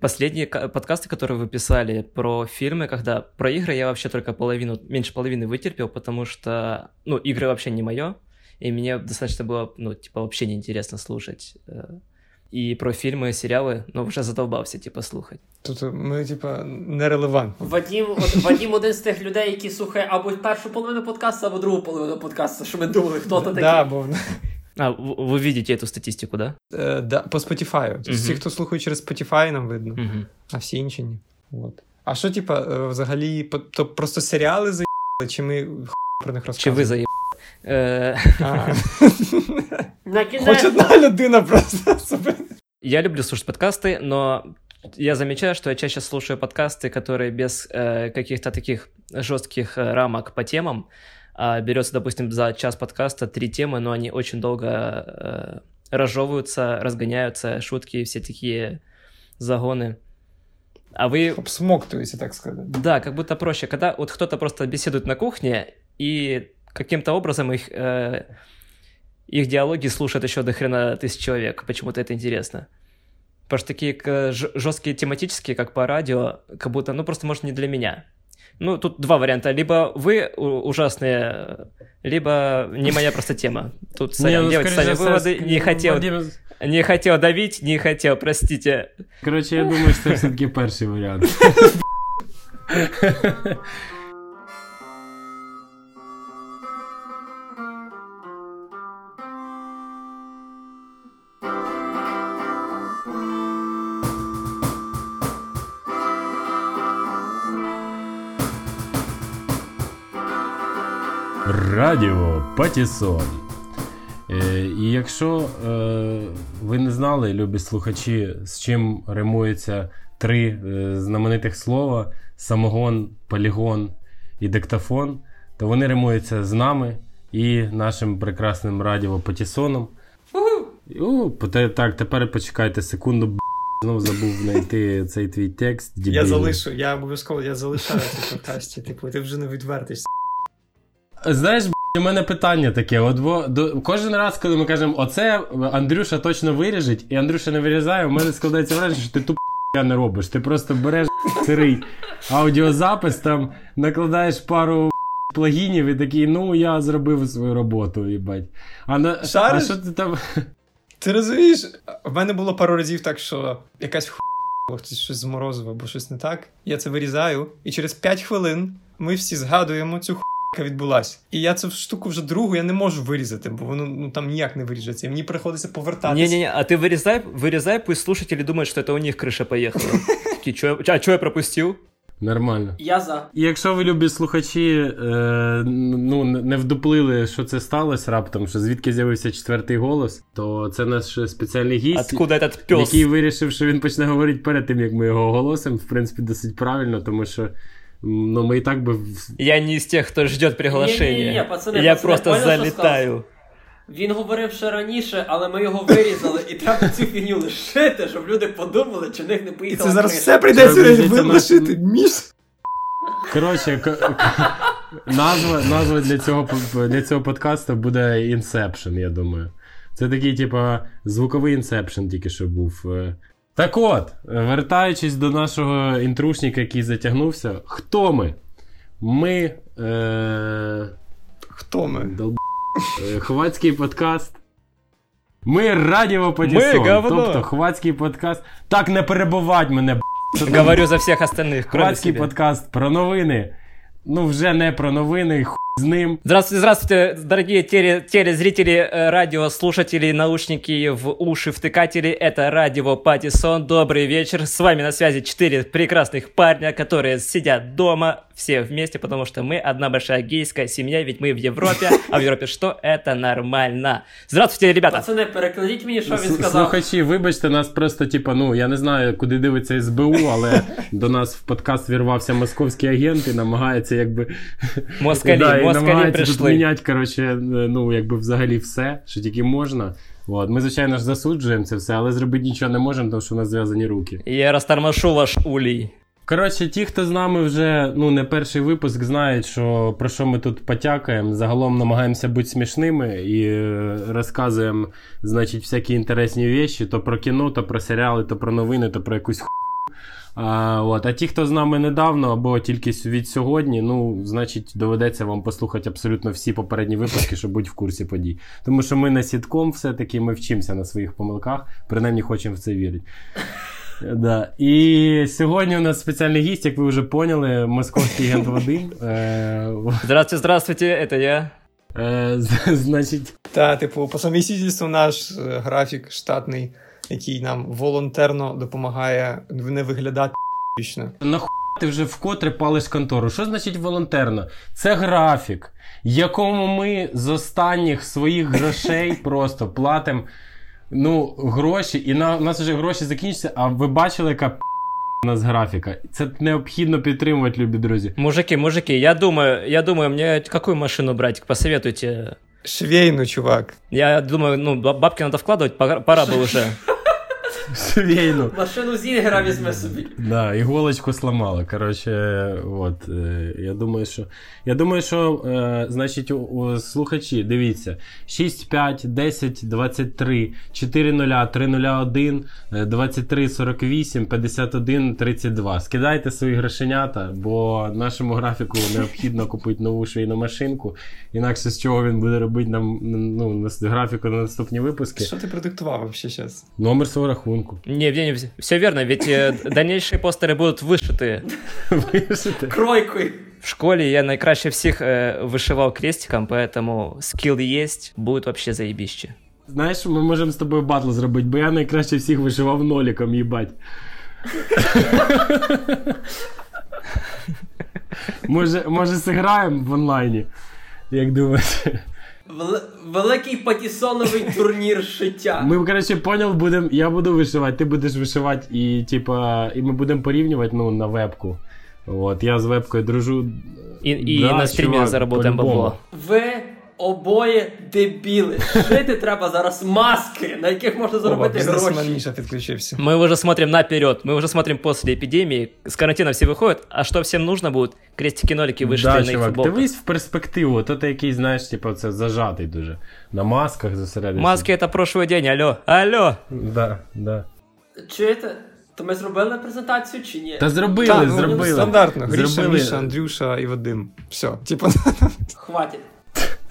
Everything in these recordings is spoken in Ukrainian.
Последние подкасты, которые вы писали про фильмы, когда про игры я вообще только половину, меньше половины вытерпел, потому что, ну, игры вообще не мое, и мне достаточно было, ну, типа, вообще неинтересно слушать. Э, і про фільми, серіали, ну вже задовбався, типу, слухати. Тобто ми, типу, нерелевантні. Вадім, от, Вадім один з тих людей, які слухає або першу половину подкасту, або другу половину подкасту, що ми думали, хто то такий. Да, бо... А, вы видите эту статистику, да? Е, да, По Spotify. Тобто uh-huh. Ті, хто слухає через Spotify, нам видно, uh-huh. а всі інші ні. От. А що, типа, е, взагалі, то просто серіали заїбали, чи ми про них розказуємо? Чи ви заїбали? Е, Хоч одна людина просто. Я люблю слушать подкасты, но я замечаю, что я чаще слушаю подкасты, которые без э, каких-то таких жестких э, рамок по темам. А берется, допустим, за час подкаста три темы, но они очень долго э, разжевываются, разгоняются, шутки, все такие загоны. А вы... Обсмоктываете, так сказать. Да, как будто проще. Когда вот кто-то просто беседует на кухне, и каким-то образом их, э, их диалоги слушают еще до хрена тысяч человек. Почему-то это интересно. Потому что такие жесткие тематические, как по радио, как будто, ну, просто, может, не для меня. Ну, тут два варианта. Либо вы ужасные, либо не моя просто тема. Тут сорян, ну, делать сами выводы. Не хотел, не хотел давить, не хотел, простите. Короче, я думаю, что все-таки перший вариант. Радіо Патісон. Е, і якщо е, ви не знали, любі слухачі, з чим римуються три е, знаменитих слова: самогон, полігон і диктофон, то вони римуються з нами і нашим прекрасним радіо Патісоном. Так, тепер почекайте секунду. Б... Знову забув знайти цей твій текст. Дебільний. Я залишу, я обов'язково я залишаю це в. Типу, ти вже не відвертишся. Знаєш, у мене питання таке: от бо до кожен раз, коли ми кажемо, оце Андрюша точно виріжить, і Андрюша не вирізає, у мене складається враження, що ти тупо не робиш. Ти просто береш сирий аудіозапис, там накладаєш пару плагінів і такий, ну я зробив свою роботу, їбать. А на а що ти там. Ти розумієш, в мене було пару разів так, що якась ху щось зморозило або щось не так. Я це вирізаю, і через 5 хвилин ми всі згадуємо цю ху відбулась. І я цю штуку вже другу я не можу вирізати, бо воно ну там ніяк не виріжеться. І мені приходиться повертатися. Ні, ні, ні, а ти вирізай, вирізай, пусть слушатели думають, що це у них криша поїхала. А чого я пропустив? Нормально. Я за. І якщо ви любі слухачі е, ну, не вдуплили, що це сталося раптом, що звідки з'явився четвертий голос, то це наш спеціальний гість, Откуда этот пес? який вирішив, що він почне говорити перед тим, як ми його оголосимо. В принципі, досить правильно, тому що но мы и так бы... Я не из тех, хто ждет приглашення. Ні, ні, ні, пацани, Я пацани, просто понял, залітаю. Він говорив ще раніше, але ми його вирізали, і треба цю фігню лишити, щоб люди подумали, чи в них не поїхали. І це зараз все прийдеться лишити. Міш. Коротше, к- назва, назва для цього для цього подкасту буде Inception, я думаю. Це такий, типа, звуковий Inception тільки що був. Так от, вертаючись до нашого інтрушника, який затягнувся, хто ми? Ми. Е... Хто ми? Долб... Е, хвацький подкаст. Ми радіо Подісон. Ми Тобто хвацький подкаст. Так не перебувать мене. б***. Говорю за всіх остальних. Хвацький подкаст про новини. Ну, вже не про новини. Ху з ним. Здравствуйте, здравствуйте, дорогие теле телезрители, э, радиослушатели, наушники в уши втыкатели. Это радио Патисон. Добрый вечер. С вами на связи четыре прекрасных парня, которые сидят дома все вместе, потому что мы одна большая гейская семья, ведь мы в Европе, а в Европе что? Это нормально. Здравствуйте, ребята. Пацани, перекладіть мені, що він сказав. Слухачі, вибачте, нас просто, типа, ну, я не знаю, куди дивиться СБУ, але до нас в подкаст вірвався московський агент і намагається, якби. Москалі, да, москалі прийшли. міняти, коротше, ну, якби взагалі все, що тільки можна. От. Ми, звичайно ж, засуджуємо це все, але зробити нічого не можемо, тому що у нас зв'язані руки. Я розтормошу ваш улій. Коротше, ті, хто з нами вже ну не перший випуск, знають, що про що ми тут потякаємо. Загалом намагаємося бути смішними і е, розказуємо, значить, всякі інтересні речі, то про кіно, то про серіали, то про новини, то про якусь ху. А, от. а ті, хто з нами недавно або тільки від сьогодні, ну, значить, доведеться вам послухати абсолютно всі попередні випуски, щоб бути в курсі подій. Тому що ми на сітком все-таки ми вчимося на своїх помилках, принаймні хочемо в це вірити. Да. І сьогодні у нас спеціальний гість, як ви вже поняли, московський агент Вадим. Е, Здравствуйте, здравствуйте, это я. е, значить, Та, типу, по совмістительству наш е, графік штатний, який нам волонтерно допомагає не виглядати пічно. нахуй ти вже вкотре палиш контору. Що значить волонтерно? Це графік, якому ми з останніх своїх грошей просто платимо ну, гроші, і на, у нас вже гроші закінчаться, а ви бачили, яка у нас графіка. Це необхідно підтримувати, любі друзі. Мужики, мужики, я думаю, я думаю, мне какую машину брать, посоветуйте. Швейну, чувак. Я думаю, ну, бабки надо вкладывать, пора, пора бы уже. Швейну. Машину Зінгера візьме собі. Да, іголочку сломала. Коротше, от, е, я думаю, що. Я думаю, що, е, значить, у, у слухачі, дивіться: 6, 5, 10, 23, 4 0, 3 0, 1, е, 23, 48, 51, 32. Скидайте свої грошенята, бо нашому графіку необхідно купити нову швейну машинку. Інакше з чого він буде робити нам ну, на графіку на наступні випуски. Що ти продиктував взагалі зараз? Номер свого рахунку. Не, Евгений, все верно, ведь э, дальнейшие постеры будут вышиты. Вишите? Кройкою. В школе я найкраще всех э, вышивал крестиком, поэтому скилл есть, будет вообще заебище. Знаєш, ми можемо з тобою батл зробити, бо я найкраще всіх вишивав ноліком, їбать. може, може, зіграємо в онлайні? Як думаєш? Вел- Великий патісоновий турнір шиття. Ми, коротше, поняв, будем, я буду вишивати, ти будеш вишивати, і, типа, і ми будемо порівнювати ну, на вебку. От, я з вебкою дружу. І, и Да, на стриме заработаємо заработаем бабло. Ви обоє дебіли. Шити треба зараз маски, на яких можна Оба, заробити бізнесмен гроші. Міша підключився. Мы уже смотрим наперед, мы уже смотрим после эпидемии. С карантина все выходят, а что всем нужно будет? Крестики-нолики вышитые Да, на их чувак, футболках. дивись в перспективу, то ти якийсь, знаєш, типу, це зажатий дуже. На масках зосередився. Маски это прошлый день, алло, алло. Да, да. Чуєте? То ми зробили презентацію чи ні? Та зробили, Та, ну, зробили. Стандартно. Гріша, Зробили. Міша, Андрюша і Вадим. Все. Типу, Хватить.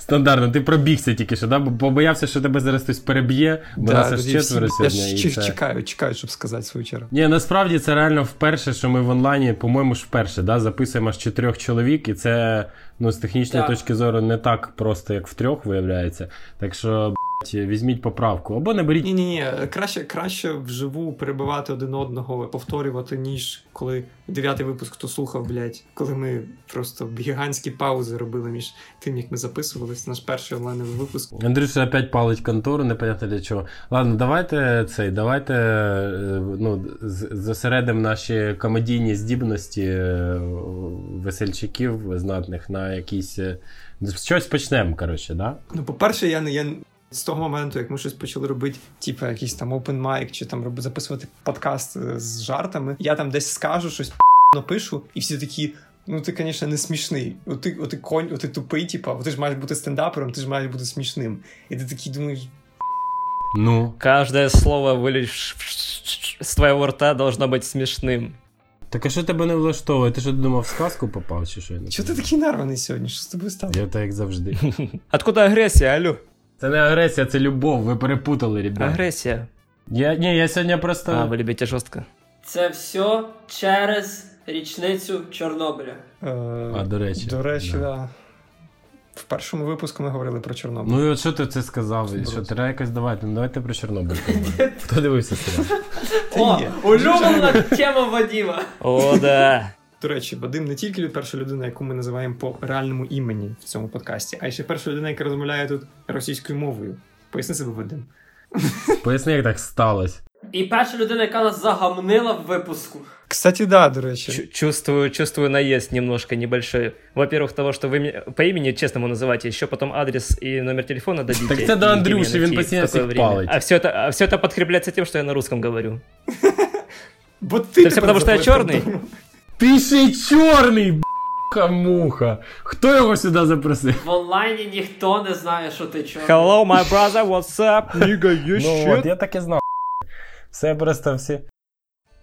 Стандартно, ти пробігся тільки що, да? бо побоявся, що тебе зараз хтось переб'є, бо нас аж четверо всі- сьогодні. Я ж це- чекаю, чекаю, щоб сказати свою чергу. Ні, насправді це реально вперше, що ми в онлайні, по-моєму, ж вперше, да? записуємо аж чотирьох чоловік, і це ну, з технічної точки зору не так просто, як в трьох, виявляється. Так що, візьміть поправку. Або наберіть Ні, ні, ні, краще, краще вживу перебивати один одного, повторювати, ніж коли дев'ятий випуск хто слухав, блядь, коли ми просто гігантські паузи робили між тим, як ми записувалися. Наш перший онлайновий випуск. Андрюша опять палить контору, непонятно для чого. Ладно, давайте цей, давайте е, ну, зосередимо наші комедійні здібності е, весельчаків знатних на якісь. е, Щось почнемо, коротше, да? Ну, по-перше, я не я з того моменту, як ми щось почали робити, типу якийсь там open mic, чи там роби- записувати подкаст е, з жартами, я там десь скажу щось напишу, і всі такі. Ну, ти, звісно, не смішний. От ти, от ти конь, от ти тупий, типа, от ти ж маєш бути стендапером, ти ж маєш бути смішним. І ти такий думаєш, Ну. Каждое слово вылез с твоего рта должно быть смешным. Так а що тебе не влаштовує? Ти що думав, в сказку попав, чи що? Я не чого ти пам'ятаю. такий нарваний сьогодні? Що з тобою стало? Я так як завжди. Откуда агрессия, алло? Це не агресія, це любов. Ви перепутали, ребят. Агрессия. Я, ні, я сьогодні просто. А, вы любите жестко. Це все через річницю Чорнобиля. Е, А, до речі. До речі, Да. да. В першому випуску ми говорили про Чорнобиль. Ну і от що ти це сказав? І Що треба якось давати? Ну давайте про Чорнобиль. поговоримо. Хто дивився серіал? О, улюблена тема Вадіма. О, да. До речі, Вадим не тільки перша людина, яку ми називаємо по реальному імені в цьому подкасті, а й ще перша людина, яка розмовляє тут російською мовою. Поясни себе, Вадим. Поясни, як так сталося. І перша людина, яка нас загамнила в випуску. Кстати, да, до речі. Чу- Чувствую, чувствую наезд немножко небольшой. Во-первых, того, что вы меня по имени честному называете, еще потом адрес и номер телефона дадите. Так это и до где Андрюши, меня він найти, постійно в какое всіх время. палить. А все это, а все это подкрепляется тем, что я на русском говорю. Бо ти Це все тепер потому, що я заплатив чорний? дорогу. Ти ще й чорний, б**ха-муха. Хто його сюди запросив? В онлайні ніхто не знає, що ти чорний. Hello, my brother, what's up? Nigga, you Ну от, я так і знав. Все просто всі.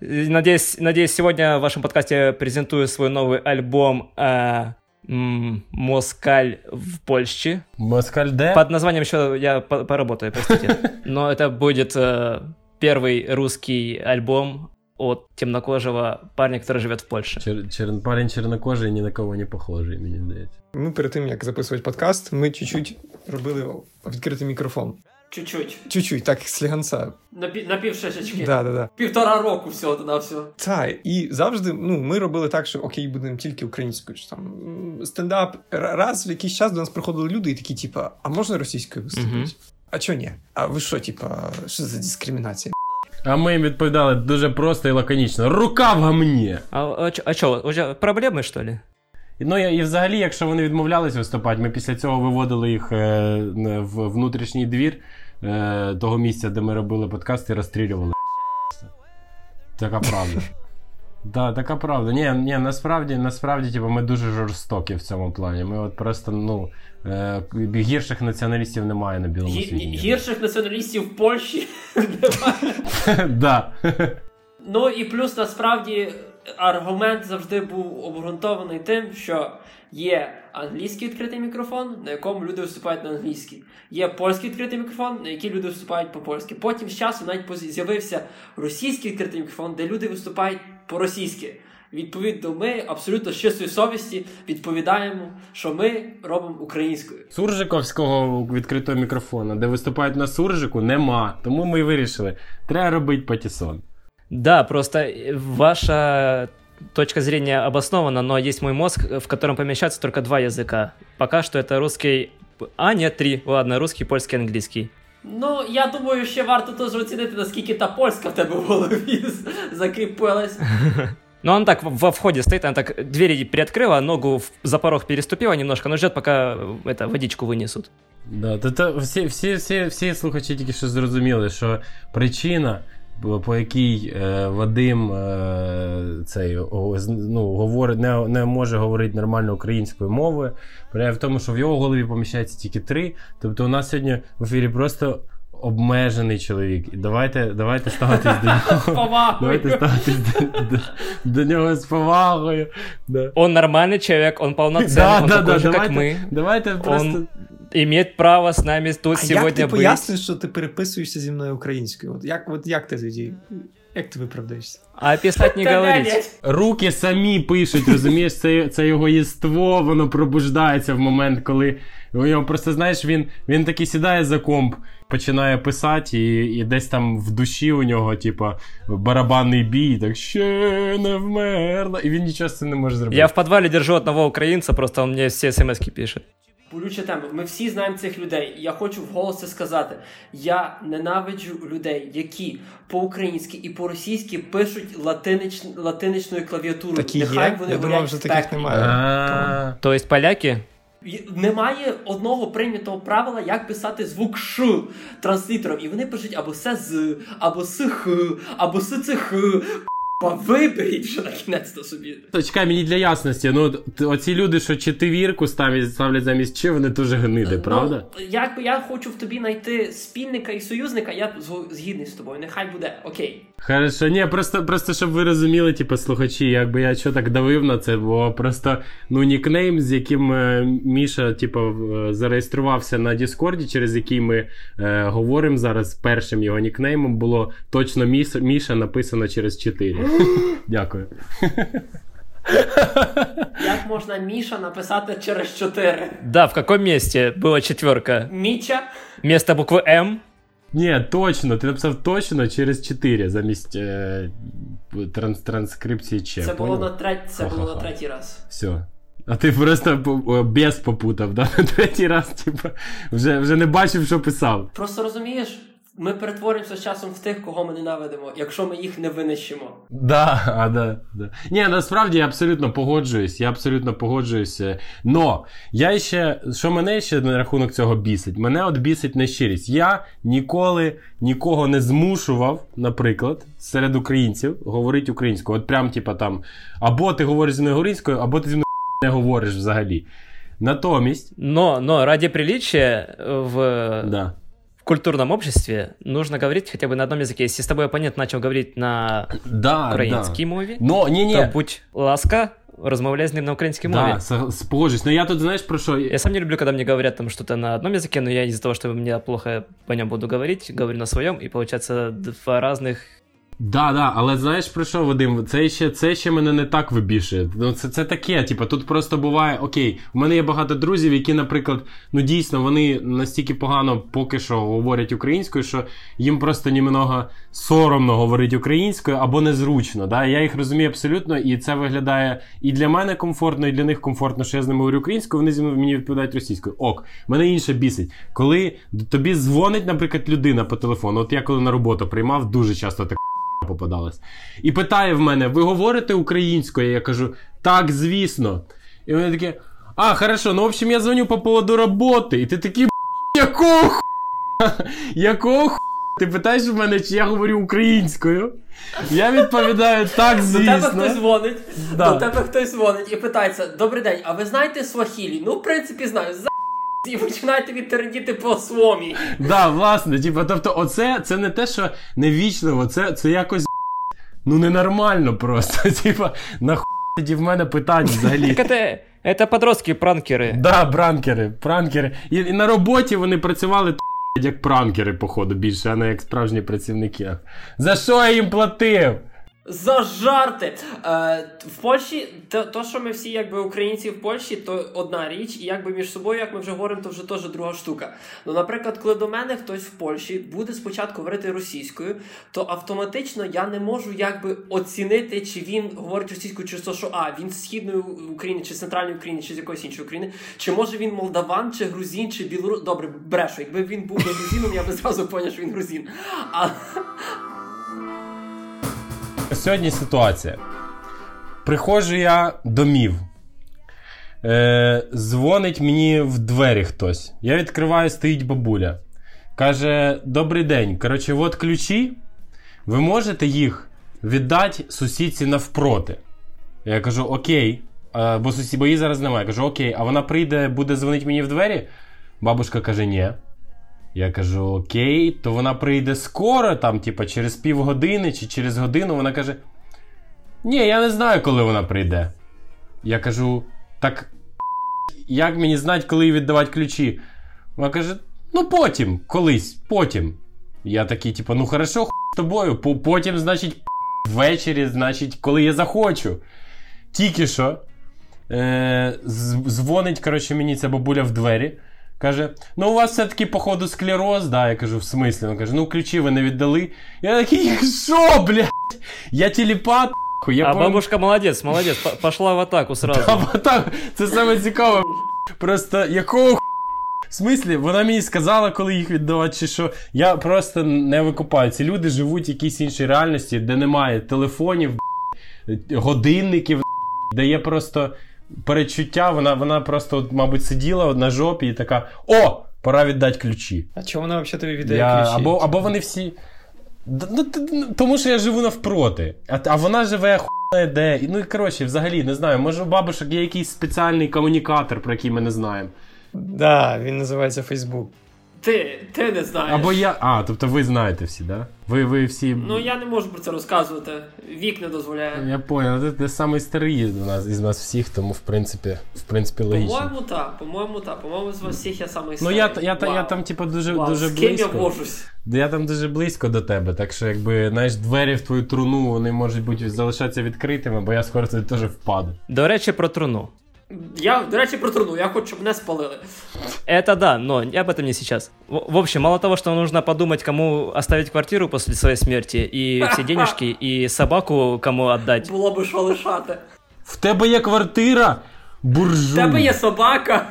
И Надеюсь, надеюсь, сегодня в вашем подкасте презентую свой новый альбом э, м, «Москаль в Польще». Москаль де? Под названием еще я по- поработаю, простите. Но это будет э, первый русский альбом от темнокожего парня, который живет в Польше. Чер- чер- Парень чернокожий ні на кого не похожий, мені здається. Ми перед тим, як записувати подкаст, ми чуть-чуть робили відкритий мікрофон. Чуть-чуть. Чуть-чуть, так, сліганця. На, пі- на. Да, да, да. Півтора року всього на все. Та, і завжди ну, ми робили так, що окей, будемо тільки українською. Чи там стендап. Раз в якийсь час до нас приходили люди і такі, типа, а можна російською виступити? Мгм. А чого ні? А ви що, типа, що за дискримінація? А ми їм відповідали дуже просто і лаконічно: рука в гамні! А, а, а що, вже проблеми, що ли? Ну і взагалі, якщо вони відмовлялись виступати, ми після цього виводили їх е, в внутрішній двір е, того місця, де ми робили подкаст, і розстрілювали. Така правда. Да, така правда. Ні, ні, насправді, насправді, типу, ми дуже жорстокі в цьому плані. Ми от просто, ну, е, гірших націоналістів немає на білому Гі- світі. гірших націоналістів в Польщі немає. Да. Ну і плюс насправді аргумент завжди був обґрунтований тим, що є англійський відкритий мікрофон, на якому люди виступають на англійській. Є польський відкритий мікрофон, на який люди виступають по-польськи. Потім з часом навіть з'явився російський відкритий мікрофон, де люди виступають по-російськи. Відповідно, ми абсолютно з чистої совісті відповідаємо, що ми робимо українською. Суржиковського відкритого мікрофона, де виступають на суржику, нема. Тому ми і вирішили, треба робити патісон. Да, просто э, ваша точка зрения обоснована, но есть мой мозг, в котором помещаются только два языка. Пока что это русский... А, нет, три. Ладно, русский, польский, английский. Ну, я думаю, ще варто теж оцінити, наскільки та польська в тебе в голові з- закріпилась. Но он так во входе стоит, она так двери приоткрыла, ногу в- за порог переступила немножко, но ждет, пока э, это, водичку вынесут. Да, то, то всі, всі, всі, всі слухачі тільки що зрозуміли, що причина, по по якій е, Вадим е, цей, о, з- ну, говорить, не, не може говорити нормально українською мовою, полягає в тому, що в його голові поміщається тільки три. Тобто у нас сьогодні в ефірі просто обмежений чоловік. І давайте, давайте ставитись до нього. Повагою. Давайте ставитись до, до, до нього з повагою. Да. Он нормальный человек, он полноценный, Да, он да, такой да, же, как давайте, мы. давайте просто. Он имеет право с нами тут А як сегодня ти быть. поясниш, що ти переписуєшся зі мною українською? От як, от як ти тоді? Як ти виправдаєшся? А писать не говорить. Руки самі пишуть, розумієш, це, це його єство, воно пробуждається в момент, коли у нього просто, знаєш, він, він такий сідає за комп, починає писати, і, і десь там в душі у нього, типа, барабанний бій, так ще не вмерла. І він нічого з цим не може зробити. Я в подвале держу одного украинца, просто он мне все смс пишет. Болюча тема. Ми всі знаємо цих людей. Я хочу вголос це сказати. Я ненавиджу людей, які по-українськи і по-російськи пишуть латинич... латиничною клавіатурою. Такі Нехай є? вони Я думав, що таких немає. А, То есть поляки? Немає одного прийнятого правила, як писати звук Ш транслітером. І вони пишуть або се з, або сх, або сцх. Виберіть вже на кінець то собі. То чекай, мені для ясності. Ну, оці люди, що четвірку ставлять, ставлять замість чи, вони дуже гниди, правда? Ну, як я хочу в тобі знайти спільника і союзника, я згідний з тобою. Нехай буде окей. Хорошо, ні, просто, просто щоб ви розуміли, типу, слухачі, якби я що так давив на це, бо просто ну, нікнейм, з яким е, Міша, типу, зареєструвався на Діскорді, через який ми е, говоримо зараз першим його нікнеймом, було точно Міс, Міша написано через 4. Дякую. Як можна Міша написати через 4? Да, в каком месте была четверка? Міча? Вместо буквы М? Ні, точно, ти написав точно через 4 замість е, транс, транскрипції Ч. Це було на третій, це було на Ха-ха-ха. третій раз. Все. А ти просто по- без попутав, да? На третій раз, типу, вже, вже не бачив, що писав. Просто розумієш, ми перетворюємося з часом в тих, кого ми ненавидимо, якщо ми їх не винищимо. Да, а, да, да. Ні, насправді я абсолютно погоджуюсь, я абсолютно погоджуюсь. е, Но я ще, що мене ще на рахунок цього бісить? Мене от бісить нещирість. Я ніколи нікого не змушував, наприклад, серед українців говорити українською. От прям, типа там, або ти говориш зі мною українською, або ти зі мною не говориш взагалі. Натомість, Но, но ради приличия в, да. культурном обществе нужно говорить хотя бы на одном языке. Если с тобой оппонент начал говорить на Да, українській да. мові, Но, ні, ні. то будь ласка, розмовляй з ним на українській мові. Да, с- погоджусь. Ну я тут, знаєш, про що? Я сам не люблю, когда мне говорят там что-то на одном языке, но я из-за того, что я плохо по нем буду говорить, говорю на своем, и получается два разных Да, да, але знаєш про що, Вадим? Це ще, це ще мене не так вибішує. Ну, це, це таке, типу, тут просто буває, окей, в мене є багато друзів, які, наприклад, ну дійсно, вони настільки погано поки що говорять українською, що їм просто німного соромно говорити українською або незручно. Да? Я їх розумію абсолютно, і це виглядає і для мене комфортно, і для них комфортно, що я з ними говорю українською, вони зі мені відповідають російською. Ок, мене інше бісить. Коли тобі дзвонить, наприклад, людина по телефону, от я коли на роботу приймав, дуже часто так попадалась. І питає в мене: ви говорите українською? Я кажу, так, звісно. І вони такі, а, хорошо, ну в общем, я дзвоню по поводу роботи. І ти такий, «Б**, якого хуя? Якого хуя? Ти питаєш в мене, чи я говорю українською? Я відповідаю, так, звісно. До тебе хтось дзвонить, Да. до тебе хтось дзвонить і питається: Добрий день, а ви знаєте свахілі? Ну, в принципі, знаю За і починаєте відтередіти по свомі. Да, власне, типу, тобто, оце це не те, що невічливо, це, це якось ну ненормально просто. Типа, нахуй тоді в мене питання взагалі. Так это, это подростки-пранкеры. Да, пранкери, пранкери. І, і на роботі вони працювали т***, як пранкери, походу, більше, а не як справжні працівники. За що я їм платив? За жарти. Е, в Польщі, то, то, що ми всі якби українці в Польщі, то одна річ, і якби між собою, як ми вже говоримо, то вже теж друга штука. Ну, наприклад, коли до мене хтось в Польщі буде спочатку говорити російською, то автоматично я не можу якби оцінити, чи він говорить російською через те, що а він з східної України, чи з центральної України, чи з якоїсь іншої України, чи може він молдаван, чи грузин, чи білорус. Добре, брешу. Якби він був би грузином, я би зразу поняв, що він грузин. А Сьогодні ситуація. Приходжу я домів. Е, дзвонить мені в двері хтось. Я відкриваю, стоїть бабуля. Каже: Добрий день. Коротше, от ключі. Ви можете їх віддати сусідці навпроти. Я кажу, окей. Е, бо сусід, бо її зараз немає. Я кажу, окей, а вона прийде, буде дзвонити мені в двері. Бабушка каже, ні. Я кажу, окей, то вона прийде скоро, там, типа, через півгодини чи через годину. Вона каже: Ні, я не знаю, коли вона прийде. Я кажу, так як мені знати, коли віддавати ключі? Вона каже: ну потім, колись, потім. Я такий, типу, ну хорошо, хуй з тобою. Потім, значить, ввечері, значить, коли я захочу. Тільки що е, дзвонить, коротше, мені ця бабуля в двері. Каже: ну у вас все-таки, походу, склероз, да, я кажу, в смислі? Він каже, ну ключі ви не віддали. Я такий, що, блядь? Я телепат, я а пам- бабушка молодец, молодец, по- пошла в атаку сразу. а так, це саме цікаве. Просто якого ху- в смислі, вона мені сказала, коли їх віддавати, чи що. Я просто не викупаю. Ці люди живуть в якійсь іншій реальності, де немає телефонів, годинників, де є просто перечуття. Вона, вона просто, от, мабуть, сиділа на жопі і така: О! Пора віддати ключі. А чого вона взагалі тобі віддає Я, ключі? або, або вони всі. Ну, ну, тому що я живу навпроти. А, а вона живе хуй де. Ну і коротше, взагалі, не знаю. Може, у бабушок є якийсь спеціальний комунікатор, про який ми не знаємо. Да, він називається Фейсбук. Ти, ти не знаєш. Або я. А, тобто ви знаєте всі, да? Ви, ви всі. Ну я не можу про це розказувати. Вік не дозволяє. Я понял, ти, ти самий старий із нас, із нас всіх, тому в принципі, в принципі логічно. По-моєму, так, по-моєму, так. По-моєму, з вас всіх я самий Ну старий. я, я, я, я там, типу, дуже, Вау, дуже з ким я вожусь? Я там дуже близько до тебе, так що якби знаєш, двері в твою труну вони можуть бути залишатися відкритими, бо я скоро туди теж впаду. До речі, про труну. Я, до речі, про труну, я хочу, щоб не спалили. Это да, но об этом не сейчас. В, в общем, мало того, что нужно подумать, кому оставить квартиру после своей смерти, и все денежки, и собаку кому отдать. Було би що лишати. В тебе є квартира? Буржуй. В тебе є собака.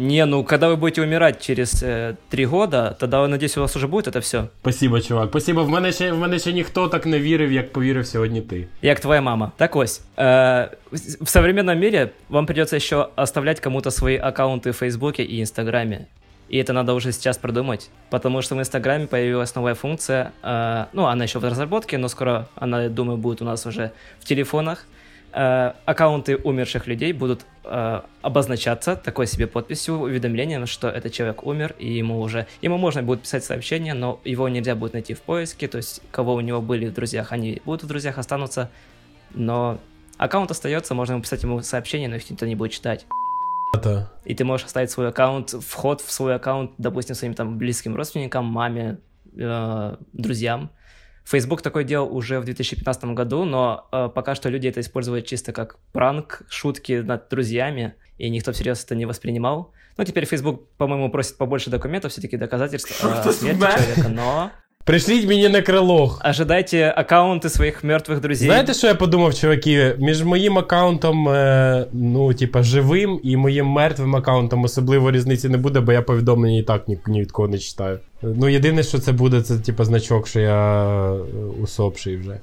Не, ну когда вы будете умирать через э, три года, тогда, надеюсь, у вас уже будет это все. Спасибо, чувак. Спасибо. В мене ще в мене ще ніхто так не вірив, як повірив сьогодні ти. Як твоя мама. Так ось, э, в современном мире вам придется еще оставлять кому-то свои аккаунты в Фейсбуке и Инстаграме. И это надо уже сейчас продумать, потому что в Инстаграме появилась новая функция, э, ну, она еще в разработке, но скоро она, я думаю, будет у нас уже в телефонах, Э, аккаунты умерших людей будут э, обозначаться такой себе подписью, уведомлением, что этот человек умер, и ему уже... Ему можно будет писать сообщение, но его нельзя будет найти в поиске, то есть кого у него были в друзьях, они будут в друзьях, останутся, но аккаунт остается, можно писать ему сообщение, но их никто не будет читать. Это. И ты можешь оставить свой аккаунт, вход в свой аккаунт, допустим, своим там близким родственникам, маме, э, друзьям. Facebook такое делал уже в 2015 году, но э, пока что люди это используют чисто как пранк, шутки над друзьями, и никто всерьез это не воспринимал. Ну, теперь Facebook, по-моему, просит побольше документов, все-таки доказательств э, смерти человека, но Пришліть мені на крилох. ожидайте аккаунты своих мертвых друзей. Знаєте, що я подумав, чуваки? Між моїм аккаунтом, е, ну, типа, живим і моїм мертвим аккаунтом особливо різниці не буде, бо я повідомлення і так ні, ні від кого не читаю. Ну, єдине, що це буде, це типа значок, що я е, усопший вже.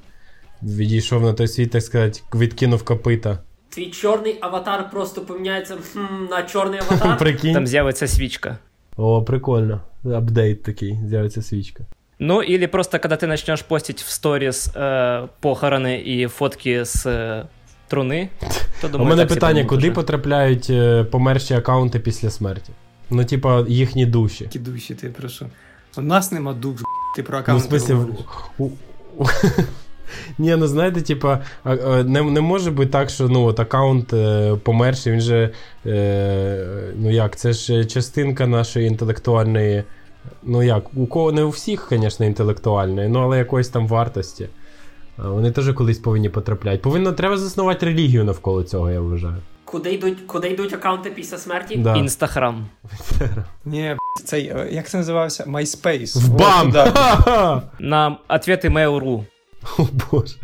Відійшов на той світ, так сказати, відкинув копита. Твій чорний аватар просто поміняється хм, на чорний аватар. Прикинь. Там з'явиться свічка. О, прикольно. Апдейт такий, з'явиться свічка. Ну, или просто когда ты начнешь постить в сторис э, похороны и фотки с э, труны, то У думаю, мене так все питання: поймут куди уже. потрапляють е, померші аккаунти після смерті? Ну, типа, їхні душі. Які душі, ти про що? У нас нема душ, ти про Ну, в аккаунт. смислі, в- у- у- Ні, ну знаєте, типа, а- а, не, не може бути так, що ну, от аккаунт е, померший, він же. Е, ну як, це ж частинка нашої інтелектуальної. Ну як, у кого не у всіх, звісно, інтелектуальної, ну але якоїсь там вартості. А Вони теж колись повинні потрапляти. Повинно треба заснувати релігію навколо цього, я вважаю. Куди йдуть, куди йдуть аккаунти після смерті? Да. Инстаграм. Ні, б**, цей, е, як це називався? MySpace. В От бам! туди. Ха-ха! На ответы Mail.ru. О боже.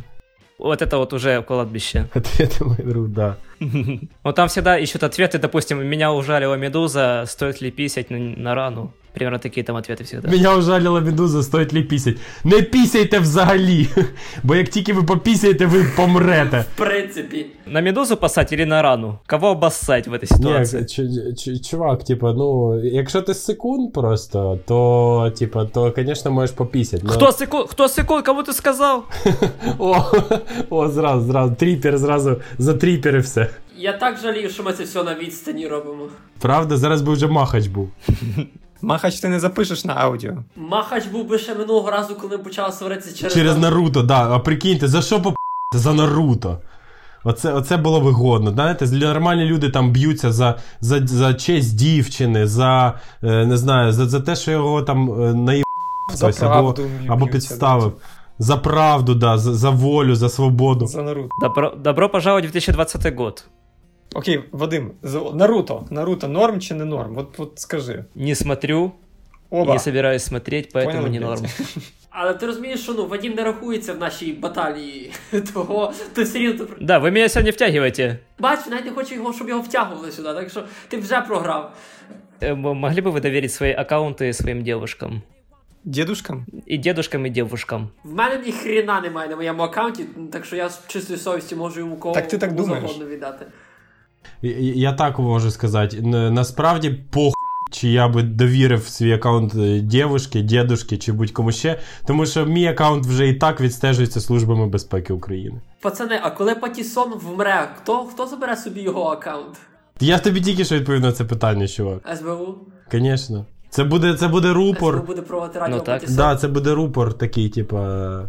Вот это вот уже кладбище. Ответы мой друг, да. Вот там всегда ищут ответы, допустим, меня ужалила медуза, стоит ли писать на, на рану. Примерно такие там ответы всегда. Меня ужалила медуза, стоїть ли пісять. Не пісяйте взагалі! Бо як тільки ви попісяєте, ви помрете. В принципі. На медузу посать или на рану? Кого обоссать в этой ситуации? Ні, ч- ч- чувак, типа, ну, якщо ти секунд просто, то, типа, то, звісно, можеш попісять. но- Кто секунд? Кто секунд? Кому ты сказал? О, о, зразу, зразу, тріпер, зразу за тріпер і все. Я так жалію, що ми це все на відстані робимо. Правда, зараз би вже махач був. Махач ти не запишеш на аудіо. Махач був би ще минулого разу, коли ми почали сваритися через, Через Наруто, да. А прикиньте, за що поп... За Наруто. Оце, оце було вигодно. Знаєте, нормальні люди там б'ються за, за, за честь дівчини, за е, не знаю, за, за те, що його там е, наїб хтось, або, або підставив. За правду, да, за, за волю, за свободу. За Наруто. Добро, добро пожаловать в 2020 год. Окей, Вадим, за- Наруто. Наруто норм чи не норм? От, от скажи. Не смотрю, Оба. не собираюсь смотреть, поэтому Понял, не блядь? норм. Але ти розумієш, що ну Вадім не рахується в нашій баталії того, ти все рівно. Да, вы меня сегодня втягиваете. Бач, навіть не хочу його, щоб його втягували сюди, так що ти вже програв. Э, м- Могли бы вы доверить свои аккаунты своим девушкам? Дідушкам? И дедушкам, и девушкам. В мене ні хрена немає на моєму аккаунті, так що я з чистої совісті можу йому кого Так ти так кому думаєш? завгодно віддати. Я, я так можу сказати. Насправді, похуй, чи я би довірив свій аккаунт е, дівушки, дідушки чи будь-кому ще, тому що мій аккаунт вже і так відстежується Службами безпеки України. Пацани, а коли Патісон вмре, хто, хто забере собі його аккаунт? Я тобі тільки що відповів на це питання, чувак. СБУ? Звісно. Це буде, це буде рупор. СБУ буде проводити радіо Ну так. Патісон. Да, це буде рупор такий, типа.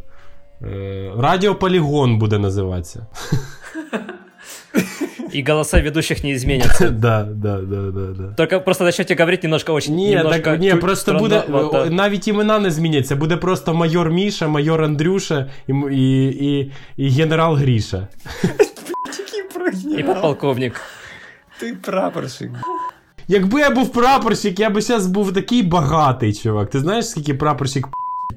Е, радіополігон буде називатися. И голоса ведущих не изменятся. да, да, да, да, да. Только просто начнете говорить немножко очень... Ні, немножко так, ні, просто буде навіть імена не зміняться. Буде просто майор Міша, майор Андрюша і, і, і, і генерал Гріша. И подполковник. Ти прапорщик. Якби я був прапорщик, я би зараз був такий багатий, чувак. Ти знаєш, скільки прапорщик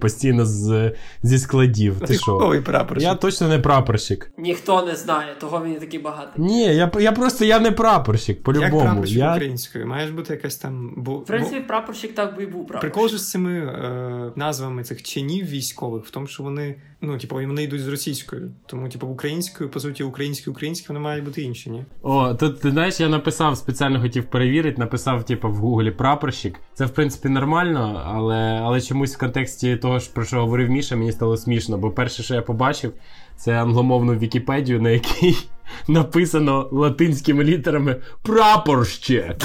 постійно з, зі складів? Ти що? прапорщик. Я точно не прапорщик. Ніхто не знає, того він такий багатий. Ні, я, я просто я не прапорщик, по-любому. прапорщик Я... українською? Маєш бути якась там. Бо, В принципі, прапорщик так би і був прапорщик. Прикол же з цими е, назвами цих чинів військових в тому, що вони, ну, типу, вони йдуть з російською. Тому, типу, українською, по суті, українські, українські, вони мають бути інші, ні? О, тут ти знаєш, я написав, спеціально хотів перевірити, написав, типу, в гуглі прапорщик. Це в принципі нормально, але, але чомусь в контексті того, ж, про що говорив Міша, мені стало смішно. Бо перше, що я побачив, це англомовну Вікіпедію, на якій написано латинськими літерами прапорще.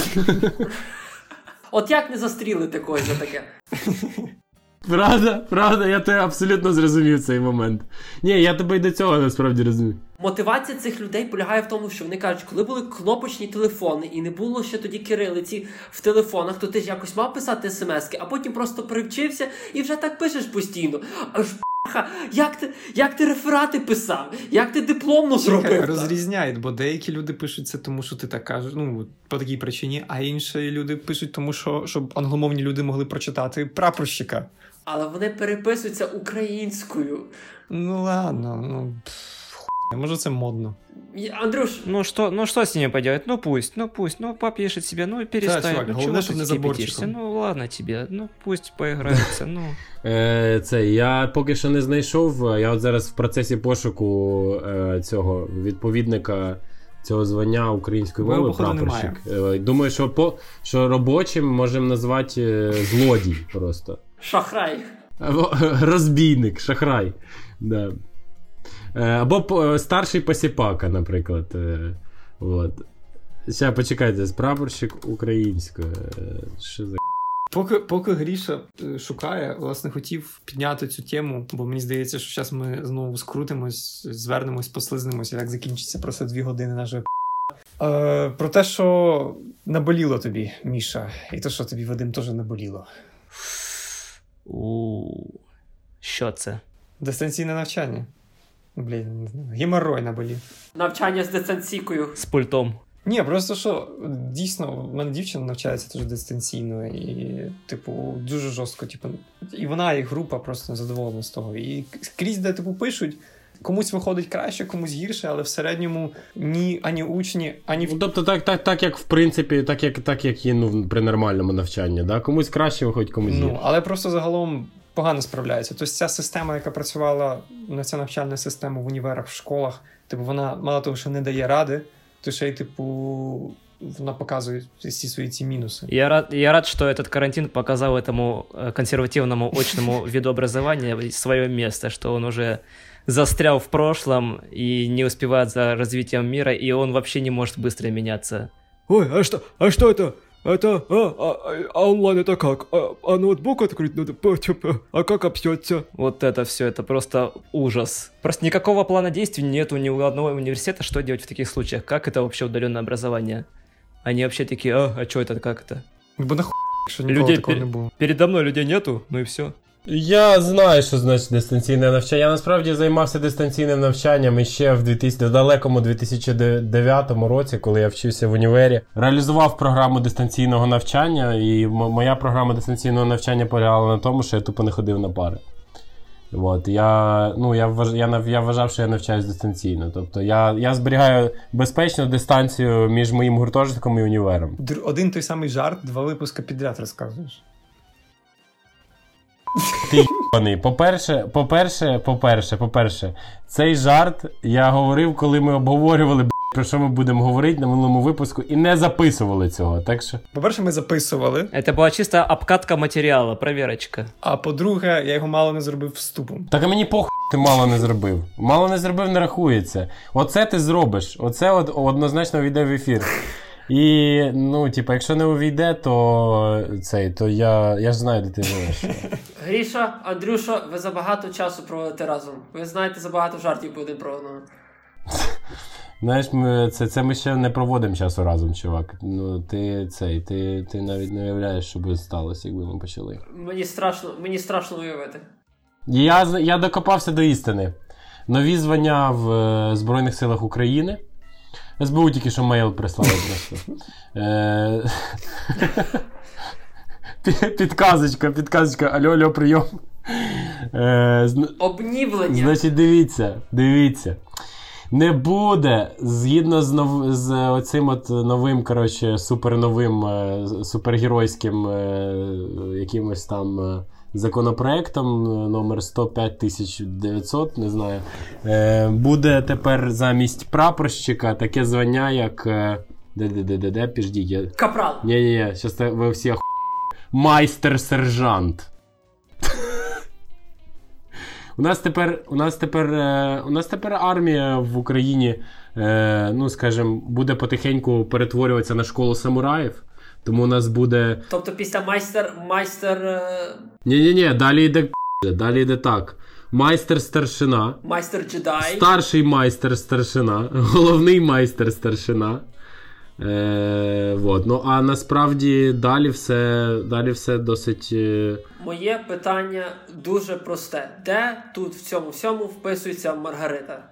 От як не застрілити когось за таке? Правда, правда, я тебе абсолютно зрозумів цей момент. Ні, я тебе й до цього насправді розумію. Мотивація цих людей полягає в тому, що вони кажуть, коли були кнопочні телефони і не було ще тоді кирилиці в телефонах, то ти ж якось мав писати смски, а потім просто привчився і вже так пишеш постійно. Аж п***ха, як ти, як ти реферати писав? Як ти дипломну зробив? Розрізняють, бо деякі люди пишуть це, тому що ти так кажеш, ну по такій причині, а інші люди пишуть, тому що щоб англомовні люди могли прочитати прапорщика. Але вони переписуються українською. Ну ладно, ну хуй, може це модно. Андрюш, Ну что, ну что с ними поделать? Ну пусть, ну пусть, ну попишет себе, ну перестань. чувак, ну чего ты не заборчиком. кипятишься? Ну ладно тебе, ну пусть поиграются, ну. Е, це, я поки що не знайшов. Я от зараз в процесі пошуку е, цього відповідника цього звання української мови прапорщик. Е, думаю, що по що робочим можемо назвати е, злодій просто. Шахрай. Або розбійник, шахрай. Да. Е, Або старший посіпака, наприклад. Е, От. Ще почекайте, прапорщик української. Е, Що за Поки, поки Гріша е, шукає, власне, хотів підняти цю тему, бо мені здається, що зараз ми знову скрутимось, звернемось, послизнемось, і так закінчиться просто дві години нашої е, Про те, що наболіло тобі, Міша, і те, що тобі Вадим теж наболіло. У що це? Дистанційне навчання. Блін, не знаю. Геморрой наболів. Навчання з дистанційкою. З пультом. Ні, просто що дійсно, в мене дівчина навчається дуже дистанційно, і, типу, дуже жорстко. Типу, і вона, і група просто задоволена з того. І скрізь, де типу пишуть, комусь виходить краще, комусь гірше, але в середньому ні ані учні, ані Ну, тобто, так, так, так, як в принципі, так як, так, як є ну, при нормальному навчанні. Да? Комусь краще виходить, комусь Ну, гірше. але просто загалом погано справляється. Тобто ця система, яка працювала на ця навчальна система в універах, в школах, типу, вона мало того, що не дає ради, то ще й, типу, вона показує всі свої ці мінуси. Я рад, я рад, что этот карантин показал этому э, консервативному очному виду образования свое место, что он уже застрял в прошлом и не успевает за развитием мира, и он вообще не может быстро меняться. Ой, а что, а что это? Это, а, а, а онлайн это как? А, а ноутбук открыть надо? П- типа, А как общаться? Вот это все, это просто ужас. Просто никакого плана действий нету ни у одного университета, что делать в таких случаях. Как это вообще удаленное образование? Они вообще такие, а, а что это, как это? Бо нахуй, ніколи Людей пер- не було. Передо мной людей нету, ну и все. Я знаю, що значить дистанційне навчання. Я насправді займався дистанційним навчанням іще в 2000, в далекому 2009 році, коли я вчився в універі. Реалізував програму дистанційного навчання, і моя програма дистанційного навчання полягала на тому, що я тупо не ходив на пари. От, я, ну, я, вваж, я, я вважав, що я навчаюсь дистанційно. Тобто я, я зберігаю безпечну дистанцію між моїм гуртожитком і універом. Один той самий жарт, два випуски підряд розказуєш. Ти йобаний. По-перше, по-перше, по-перше, по-перше, цей жарт я говорив, коли ми обговорювали, про що ми будемо говорити на минулому випуску, і не записували цього. Так що. По-перше, ми записували, Это была чисто обкатка материала, проверочка. а по-друге, я його мало не зробив вступом. Так а мені похуй ти мало не зробив. Мало не зробив, не рахується. Оце ти зробиш. Оце от однозначно війде в ефір. І, ну, типа, якщо не увійде, то цей, то я, я ж знаю, де ти живеш. Гріша, Андрюша, ви забагато часу проводите разом. Ви знаєте забагато жартів один про одного. Знаєш, ми, це, це ми ще не проводимо часу разом, чувак. Ну, ти цей, ти, ти навіть не уявляєш, що би сталося, якби ми почали. Мені страшно, мені страшно уявити. Я, я докопався до істини. Нові звання в е, Збройних силах України. СБУ тільки що мейл прислали просто. Е, Підказочка, підказочка, алло, алло, прийом. Е, Обнівлення. Значить, дивіться, дивіться. Не буде згідно з нов... з оцим от новим, коротше, суперновим, е, супергеройським якимось там законопроектом е, номер 105900, не знаю. Е, буде тепер замість прапорщика таке звання, як. е, Де-де-де-де, піждіть, я. Капрал. Ні-ні-ні, щас ви всі оху... Майстер-сержант. у нас тепер у нас тепер, у нас тепер армія в Україні, ну скажімо, буде потихеньку перетворюватися на школу самураїв. Тому у нас буде. Тобто після майстер майстер. е, Ні, ні, ні, далі йде далі йде так. Майстер старшина, майстер джедай. старший майстер старшина, головний майстер старшина. Е, вот. Ну, а насправді далі все, далі все досить. е, Моє питання дуже просте. Де тут в цьому всьому вписується Маргарита?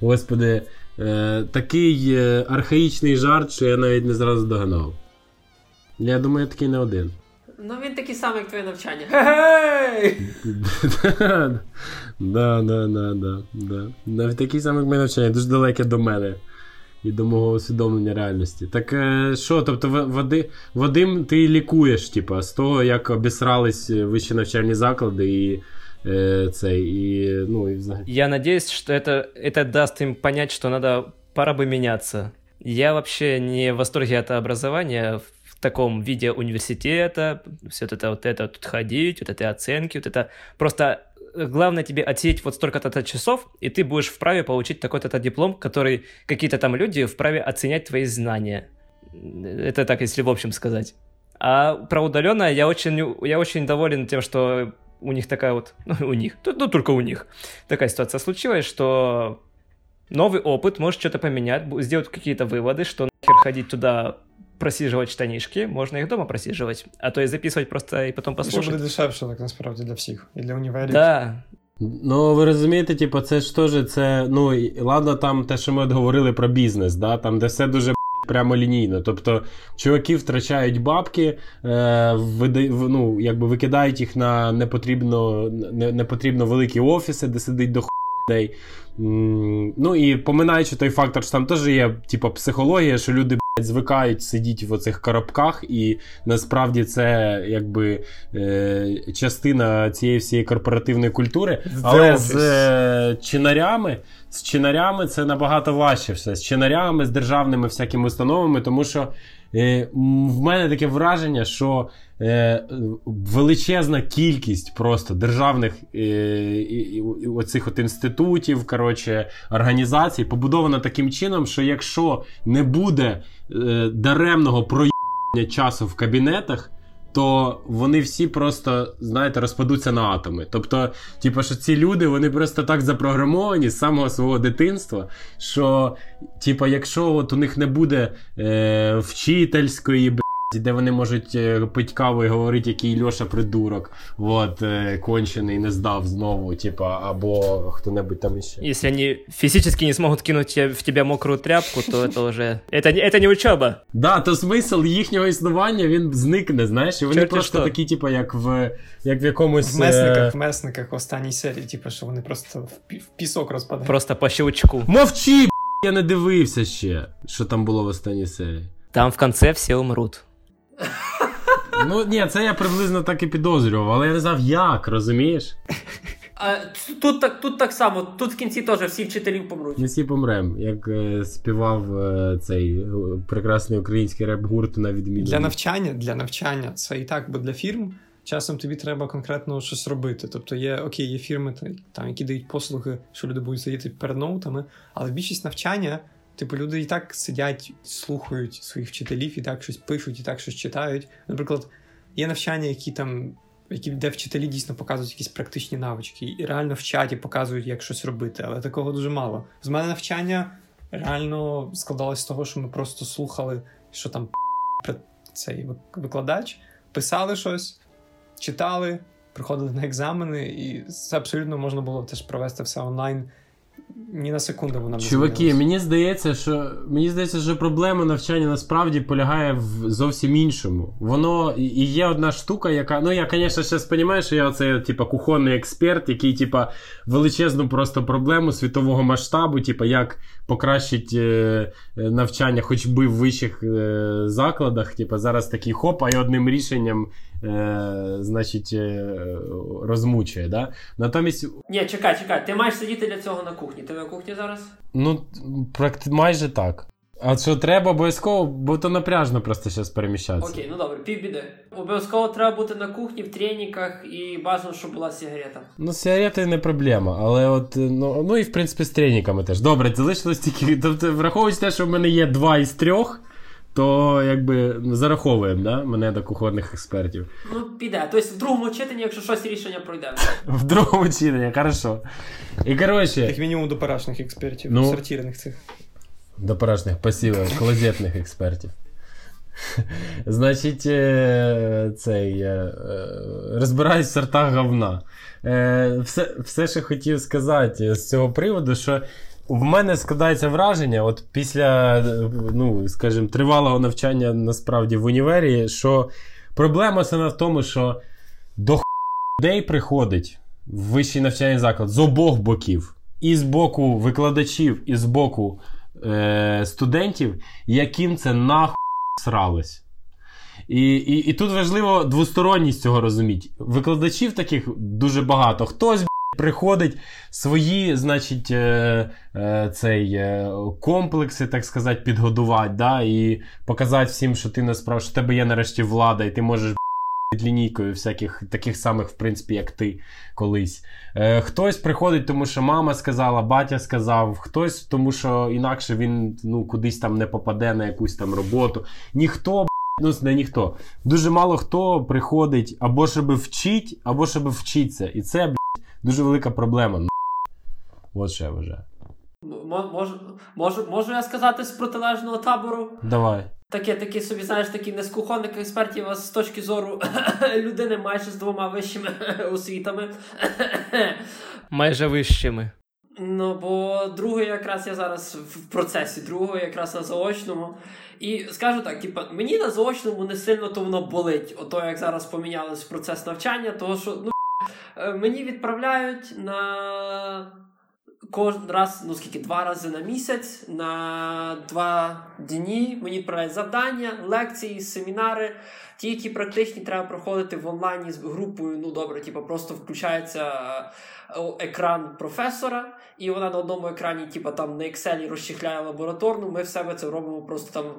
Господи, е, такий е, архаїчний жарт, що я навіть не зразу догнав. Я думаю, я такий не один. Ну він такий самий, як твоє навчання. Гей! да, да, да, да, да. Навіть такий самий як моє навчання, дуже далеке до мене і до мого усвідомлення реальності. Так е, що, тобто, Вади, Вадим, ти лікуєш, типа, з того, як обісрались вищі навчальні заклади і е, цей, і, ну, і взагалі. Я надеюсь, что это, это даст им понять, что надо, пора бы меняться. Я вообще не в восторге от образования в таком виде университета, все это вот это тут ходить, вот эти оценки, вот это просто э, главное тебе отсидеть вот столько-то часов, и ты будешь вправе получить такой-то диплом, который какие-то там люди вправе оценять твои знания. Это так, если в общем сказать. А про удаленное я очень, я очень доволен тем, что у них такая вот, ну, у них, ну, только у них, такая ситуация случилась, что новый опыт может что-то поменять, бу- сделать какие-то выводы, что нахер ходить туда просиживать штанишки, можно их дома просиживать, а то и записывать просто и потом Що буде послушать. дешевше, так насправді для всіх. І для універів. Да, Ну, ви розумієте, типу, це ж теж це. Ну, і- ладно, там те, що ми от говорили про бізнес, да, там, де все дуже прямо лінійно. Тобто, чуваки втрачають бабки, е, вида, в- ну, якби викидають їх на непотрібно, не, непотрібно великі офіси, де сидить до ху- людей. М, Ну і поминаючи той фактор, що там теж є, типу, психологія, що люди блядь, звикають сидіти в оцих коробках, і насправді це якби е, частина цієї всієї корпоративної культури. Але з е, чинарями, з чинарями це набагато важче все. З чинарями, з державними всякими установами, тому що е, в мене таке враження, що е, величезна кількість просто державних е, оцих от інститутів, коротше, організацій побудована таким чином, що якщо не буде е, даремного проїбання часу в кабінетах. То вони всі просто, знаєте, розпадуться на атоми. Тобто, типу, що ці люди вони просто так запрограмовані з самого свого дитинства, що, типу, якщо от у них не буде е, вчительської де вони можуть е, пити каву і говорити, який Льоша придурок, от, е, кончений не здав знову, типа, або хто-небудь там іще. если они физически не смогут кинуть те- в тебя мокрую тряпку, то это уже... Это, не- это не учеба. Да, то смисл їхнього існування він зникне, знаєш, і вони Чорті просто що. такі, типу, як в, як в якомусь. В месниках, е, в месниках в останній серії, типу, що вони просто в, пі- в пісок розпадають. Просто по щелчку. Мовчи, б**, я не дивився ще, що там було в останній серії. Там в конце все умрут. Ну, ні, це я приблизно так і підозрював, але я не знав, як, розумієш? А, тут, так, тут так само, тут в кінці теж всі вчителі помруть. Ми всі помрем, як е, співав е, цей е, прекрасний український реп-гурт на відміну. Для навчання, для навчання це і так, бо для фірм часом тобі треба конкретно щось робити. Тобто є окей, є фірми, та- там, які дають послуги, що люди будуть сидіти перед ноутами, але більшість навчання, типу, люди і так сидять, слухають своїх вчителів, і так щось пишуть, і так щось читають. Наприклад, є навчання, які там. Які де вчителі дійсно показують якісь практичні навички, і реально в чаті показують, як щось робити, але такого дуже мало. З мене навчання реально складалось з того, що ми просто слухали, що там цей викладач, писали щось, читали, приходили на екзамени, і це абсолютно можна було теж провести все онлайн. Ні на секунду вона не Чуваки, змінилась. мені здається, що мені здається, що проблема навчання насправді полягає в зовсім іншому. Воно і є одна штука, яка. Ну я, звісно, зараз розумію, що я оцей, типа, кухонний експерт, який, типа, величезну просто проблему світового масштабу, типа, як покращить е, е, навчання, хоч би в вищих е, закладах. Типа, зараз такий хоп, а й одним рішенням, е, значить, е, розмучує. Да? Натомість Ні, чекай, чекай, ти маєш сидіти для цього на кухні. Ти на кухні зараз? Ну, практи- майже так. А що треба обов'язково, бо то напряжно просто зараз переміщатися. Окей, ну добре, півбіди. Обов'язково треба бути на кухні, в треніках і бажано, щоб була сигарета. Ну, з не проблема, але от, ну, ну і в принципі з треніками теж. Добре, залишилось тільки. Тобто, враховуючи те, що в мене є два із трьох, то якби зараховуємо да, мене до кухонних експертів. Ну, піде. Тобто в другому читанні, якщо щось рішення пройде. В другому читанні, хорошо. І коротше. Як мінімум до парашних експертів, Ну. сортірних цих. До парашних пасів, клозетних експертів. Значить, е, цей е, е, розбираюсь в сортах говна. Все, все, що хотів сказати з цього приводу, що в мене складається враження, от після, е, ну, скажімо, тривалого навчання насправді в універі, що проблема саме в тому, що до людей приходить в вищий навчальний заклад з обох боків. І з боку викладачів, і з боку е, студентів, яким це нахуй сралось. І, і, і тут важливо двосторонність цього розуміти. Викладачів таких дуже багато. Хтось приходить свої, значить, е, е, цей, е, комплекси, так сказати, підгодувати, да, і показати всім, що ти насправді, що в тебе є нарешті влада, і ти можеш під лінійкою всяких таких самих, в принципі, як ти колись. Е, хтось приходить, тому що мама сказала, батя сказав, хтось, тому що інакше він ну, кудись там не попаде на якусь там роботу. Ніхто, ну не ніхто. Дуже мало хто приходить або щоб вчить, або щоб вчиться. І це, дуже велика проблема. От що я вважаю. Можу, можу, можу я сказати з протилежного табору? Давай. Таке, такі собі, знаєш, такі не з кухонних експертів, а з точки зору людини майже з двома вищими освітами. Майже вищими. Ну, бо другий якраз я зараз в процесі, другого якраз на заочному. І скажу так, типа, мені на заочному не сильно то воно болить, ото як зараз помінялось процес навчання, того що ну, мені відправляють на кожен раз, ну скільки, два рази на місяць, на два дні. Мені відправляють завдання, лекції, семінари. Ті, які практичні, треба проходити в онлайні з групою. Ну добре, типу, просто включається е, екран професора, і вона на одному екрані, типу, там на Excel розчехляє лабораторну. Ми в себе це робимо просто там.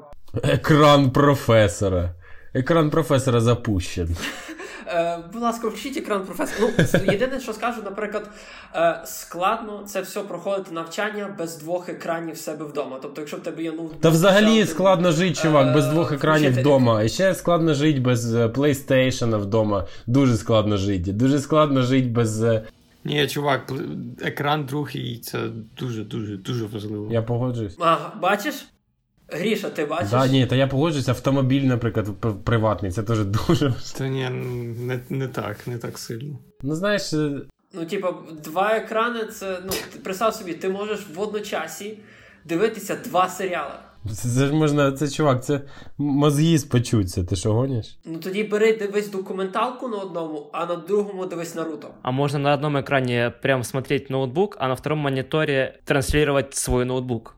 Екран професора. Екран професора запущений. Е, будь ласка, вчіть екран професора. Ну, єдине, що скажу, наприклад, е, складно це все проходити навчання без двох екранів в себе вдома. Тобто, якщо в тебе є ноутбук, Та взагалі ще складно жити, чувак, без Е, двох екранів включити- вдома. І ще складно жити без е, PlayStation вдома. Дуже складно жити. Дуже складно жити без. е, Ні, чувак, екран другий це дуже, дуже, дуже важливо. Я погоджуюсь. Ага, бачиш? Гріша, ти бачиш? Да, ні, та я погоджуюсь, автомобіль, наприклад, приватний, це теж дуже. Та ні, не, не так, не так сильно. Ну, знаєш, е, Ну, типа, два екрани це. Ну, ти представ собі, ти можеш в одночасі дивитися два серіали. це, це ж можна, це чувак, це мозги спочуться, ти що гониш? Ну тоді бери, дивись документалку на одному, а на другому дивись Наруто. А можно на одном экране прям смотреть ноутбук, а на втором мониторе транслировать свой ноутбук.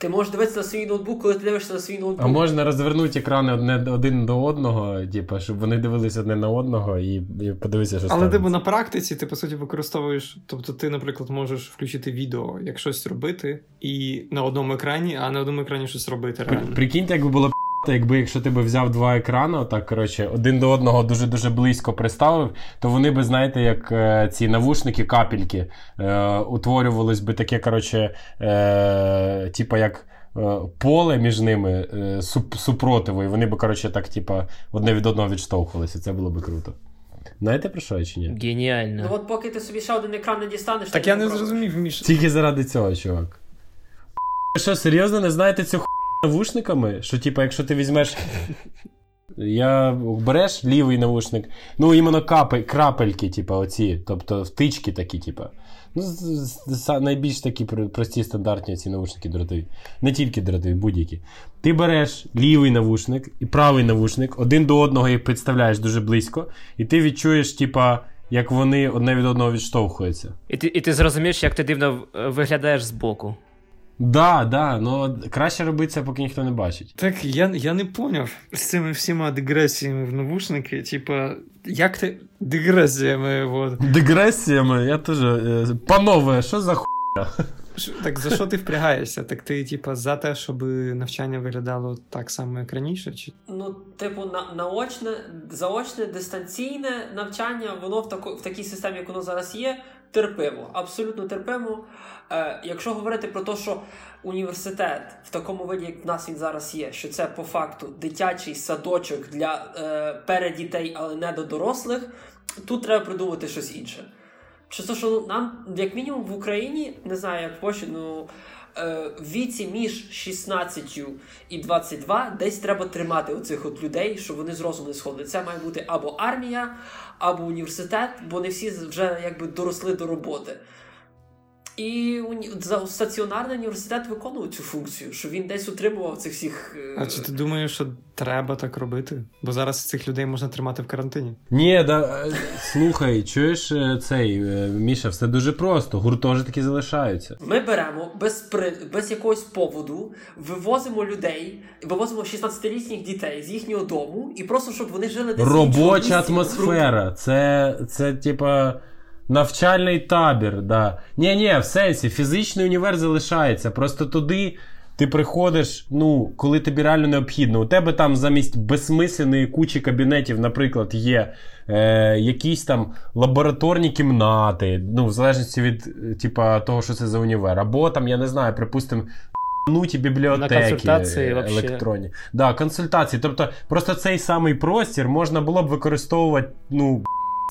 Ти можеш дивитися на свій ноутбук, коли ти дивишся на свій ноутбук. А можна розвернути екрани одне один до одного, типу, щоб вони дивилися одне на одного і, і подивитися, що Але станеться. типу на практиці ти по суті використовуєш. Тобто, ти, наприклад, можеш включити відео, як щось робити, і на одному екрані, а на одному екрані щось робити При- реально. Прикиньте, якби було п***, якби якщо ти би взяв два екрани, отак, коротше, один до одного дуже-дуже близько приставив, то вони би, знаєте, як е, ці навушники, капельки, е, утворювалось би таке, коротше, е, типа як. е, Поле між ними е, суп, супротиву, і вони би, коротше, так, типа, одне від одного відштовхувалися. Це було би круто. Знаєте про що я чи ні? Ну от поки ти собі ще один екран не дістанеш, Так я не зрозумів, Міш. Тільки заради цього, чувак. Ви що, серйозно не знаєте цю навушниками? Що, типа, якщо ти візьмеш. Я береш лівий навушник, ну іменно капель, крапельки, типа, оці, тобто втички такі, типа. Ну, найбільш такі прості стандартні ці навушники дротові. Не тільки дротові, будь-які. Ти береш лівий навушник і правий навушник, один до одного їх підставляєш дуже близько, і ти відчуєш, типа, як вони одне від одного відштовхуються. І ти, і ти зрозумієш, як ти дивно е, виглядаєш збоку. Да, да, ну краще робити це, поки ніхто не бачить. Так я, я не поняв з цими всіма дегресіями в навушники. Типа, як ти дегресіями, от. Дегресіями, я теж. е, Панове, що за хуйня? Так за що ти впрягаєшся? Так ти, типа, за те, щоб навчання виглядало так само, як раніше? Чи Ну, типу, на, наочне, заочне, дистанційне навчання, воно в, тако, в такій системі, як воно зараз є, терпимо. Абсолютно терпимо. Е, якщо говорити про те, що університет в такому виді, як в нас він зараз є, що це по факту дитячий садочок для е, передітей, але не до дорослих, тут треба придумати щось інше. Чи то, що нам, як мінімум, в Україні, не знаю, як Польщі, ну в віці між 16 і 22 десь треба тримати оцих от людей, щоб вони з розуму не сходили. Це має бути або армія, або університет, бо не всі вже якби доросли до роботи. І стаціонарний університет виконує цю функцію, що він десь утримував цих всіх. е, а чи ти думаєш, що треба так робити? Бо зараз цих людей можна тримати в карантині. Ні, да, е, слухай, чуєш е, цей Міша, все дуже просто. Гуртожитки залишаються. Ми беремо без, при... без якогось поводу, вивозимо людей, вивозимо 16-літніх дітей з їхнього дому і просто щоб вони жили десь Робоча атмосфера. Це, це типа. Навчальний табір, да. Ні, ні, в сенсі, фізичний універ залишається. Просто туди ти приходиш, ну, коли тобі реально необхідно. У тебе там замість безсмисленої кучі кабінетів, наприклад, є е, якісь там лабораторні кімнати, ну, в залежності від е, типа, того, що це за універ. Або там, я не знаю, припустимо, нуті бібліотеки На консультації електронні. Да, консультації. Тобто, просто цей самий простір можна було б використовувати, ну.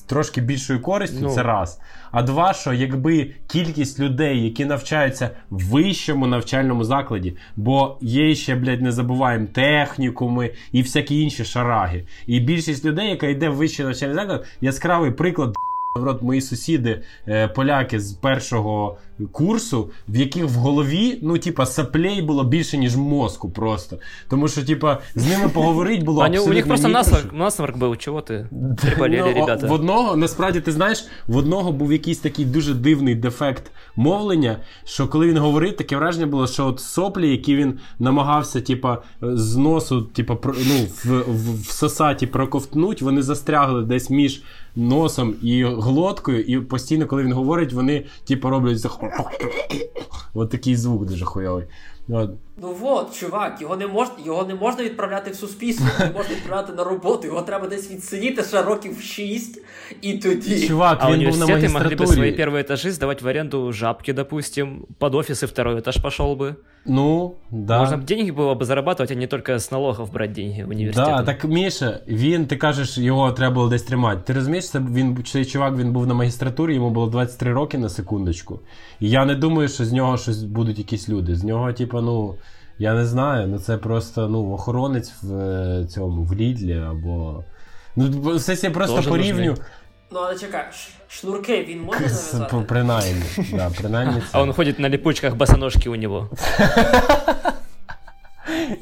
Трошки більшою користю, Ну. це раз. А два, що якби кількість людей, які навчаються в вищому навчальному закладі, бо є ще, блядь, не забуваємо, технікуми і всякі інші шараги. І більшість людей, яка йде в вищий навчальний заклад, яскравий приклад. От мої сусіди, е, поляки з першого курсу, в яких в голові, ну, типа, саплей було більше, ніж мозку просто. Тому що, типа, з ними поговорити було Они, у них просто насморк, насморк был, чего ты? Приболели, Ну, ребята. В одного, насправді, ти знаєш, в одного був якийсь такий дуже дивний дефект мовлення, що коли він говорив, таке враження було, що от соплі, які він намагався, типа, з носу, типа, ну, в, в, в сосаті проковтнуть, вони застрягли десь між носом і глоткою, і постійно, коли він говорить, вони, типу роблять от такий звук дуже хуйовий. От. Ну от, чувак, його не можна, його не можна відправляти в суспільство, не можна відправляти на роботу. Його треба десь відсидіти ще років 6, і тоді. Чувак, А він був на университеты могли бы свои магістратурі. первые этажи сдавать в аренду жабки, допустим, под офис и второй этаж пошел бы. Ну, да. Можно бы деньги было бы зарабатывать, а не только с налогов брать деньги в университет. Да, так Міша, він, ти кажеш, його треба було десь тримати. Ти розумієш, це він цей чувак він був на магістратурі, йому було 23 роки на секундочку. І я не думаю, що з нього щось будуть якісь люди. З нього, типу, ну. Я не знаю, ну це просто ну, охоронець в е, цьому в Лідлі або. Ну, все я просто Тоже порівню. нужны. Ну але чекай, ш- шнурки він може нав'язати? Принаймні. Да, принаймні це. А он ходит на липучках босоножки у него.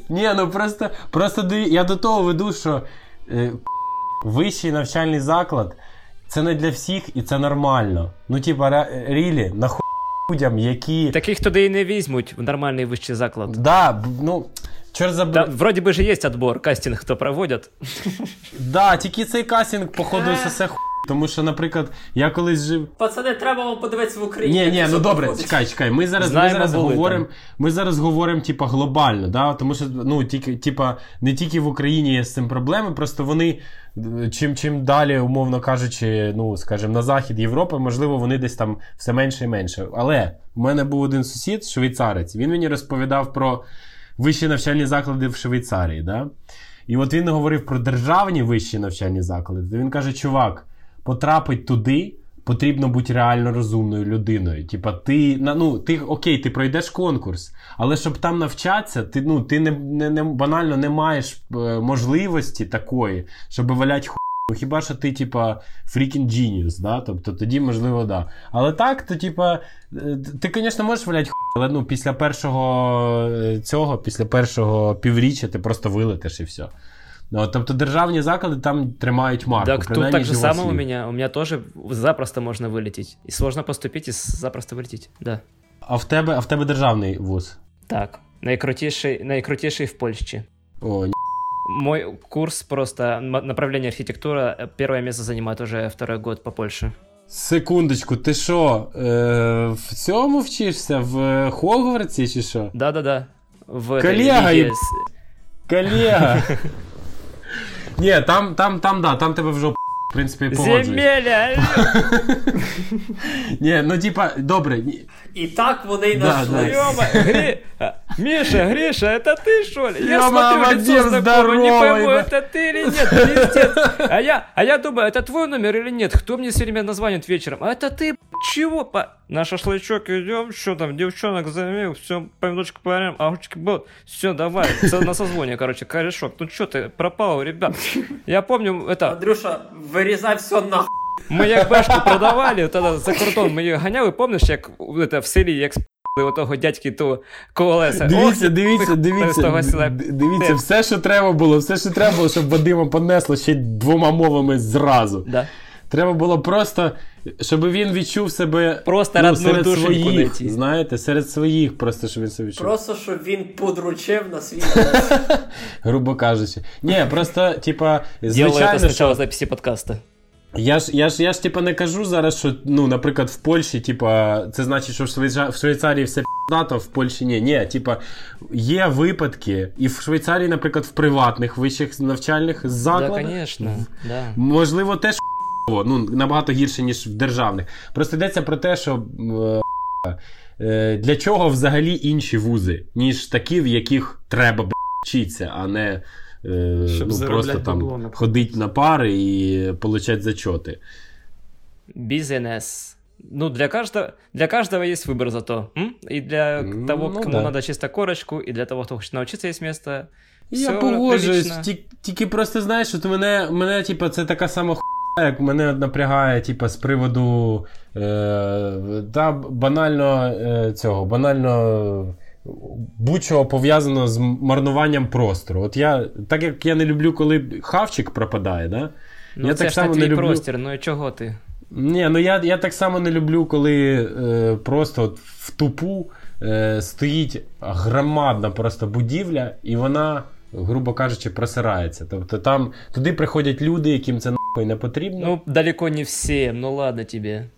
Ні, ну просто, просто я до того веду, що е, вищий навчальний заклад це не для всіх і це нормально. Ну, типа, рілі, нахуй людям, які. Таких туди і не візьмуть в нормальний вищий заклад. Да, ну, чорт Да, забрав. вроде бы же есть отбор, кастинг кто проводят. Да, тільки цей кастинг, походу, Е. все хуй. Тому що, наприклад, я колись жив. Пацани, треба вам подивитися в Україні. Ні, ні, ну добре, проходить. чекай, чекай. Ми зараз, ми зараз говоримо. там. Ми зараз говоримо, типа, глобально, да? тому що ну, тільки, типа, не тільки в Україні є з цим проблеми, просто вони чим, чим далі, умовно кажучи, ну, скажімо, на захід Європи, можливо, вони десь там все менше і менше. Але в мене був один сусід, швейцарець, він мені розповідав про вищі навчальні заклади в Швейцарії. Да? І от він говорив про державні вищі навчальні заклади. Він каже: чувак, потрапить туди. Потрібно бути реально розумною людиною. Типа, ти на ну ти окей, ти пройдеш конкурс, але щоб там навчатися, ти ну ти не, не, не банально не маєш е, можливості такої, щоб валять ху. Ну, хіба що ти, типа, freaking genius, да? Тобто тоді, можливо, да. Але так, то, типа, е, ти, звісно, можеш валяти ху, але ну, після першого е, цього, після першого півріччя ти просто вилетиш і все. Ну, тобто державні заклади там тримають марку. Так тут принаймні, так же з його самое у слів. меня. У меня тоже запросто можно вылететь. И сложно поступить, и запросто вылететь. Да. А в тебе, а в тебе державний вуз? Так. Найкрутейший, найкрутейший в Польше. О, ні. Мой курс просто м- направление архитектура. э, Первое место занимает уже второй год по Польше. Секундочку, ти що, е, в цьому вчишся? В Хогвартсі чи що? Да-да-да. В этой Коллега, лиге и- с- Колега. Ні, там, там, там, да, там тебе вже в принципі погоджують. Земеля! Ні, ну типа, добре. ні. І так вони й Да, нашли. да. Ёма, Гри... а, Миша, Гриша, это ты, что ли? Я Ёма, смотрю, Вадим, лицо знакомое, не здорово, пойму, ебать. это ты или нет, пиздец. А я, а я думаю, это твой номер или нет? Кто мне все время названит вечером? А это ты, чего? По... На шашлычок идем, что там, девчонок займем, все, помидорчик поварим, огурчики был. Все, давай, со- на созвоне, короче, корешок. Ну что ты, пропал, ребят. Я помню, это, Андрюша, вирізай все нахуй. Ми як бешку продавали, тоді за кордон ми її ганяли, пам'ятаєш, як это, в селі, як спали того дядьки ту колеса. Дивіться, Ох, дивіться, з дивіться. того села. Дивіться, все, що треба було, все, що треба було, щоб Вадима понесло ще двома мовами зразу. Да. Треба було просто, щоб він відчув себе Просто ну, серед своїх, знаєте, серед своїх, просто щоб він себе відчув. Просто щоб він подручив на свій. Грубо кажучи. Ні, просто, типа, звичайно, сначала що записи подкаста. Я ж, я ж, я ж типа не кажу зараз, що ну, наприклад, в Польщі, типа, це значить, що в, Швейця... в Швейцарії все п'ятато, в Польщі ні. Ні, типа, є випадки, і в Швейцарії, наприклад, в приватних вищих навчальних Да, закладах. конечно, да. Можливо, теж ну, набагато гірше, ніж в державних. Просто йдеться про те, що е, е, для чого взагалі інші вузи, ніж такі, в яких треба б, вчитися, а не е, Щоб ну, просто там наприклад. ходити на пари і получати зачоти. Бизнес. Ну, для каждого, для каждого есть выбор зато. М? И для Ну, того, ну кому да. надо чисто корочку, и для того, кто хочет научиться, есть место. Я погоджуюсь, тільки просто знаєш, от мене, мене типу, це така сама хуйня, як мене напрягає, типу, з приводу е, та банально е, цього, банально будь-чого пов'язаного з марнуванням простору. От я, так як я не люблю, коли хавчик пропадає, да? Ну, я це так само твій не люблю. простір, ну і чого ти? Ні, ну я, я так само не люблю, коли е, просто от в тупу е, стоїть громадна просто будівля, і вона, грубо кажучи, просирається. Тобто там туди приходять люди, яким це не потрібно. Ну, далеко не всем, ну ладно тебе.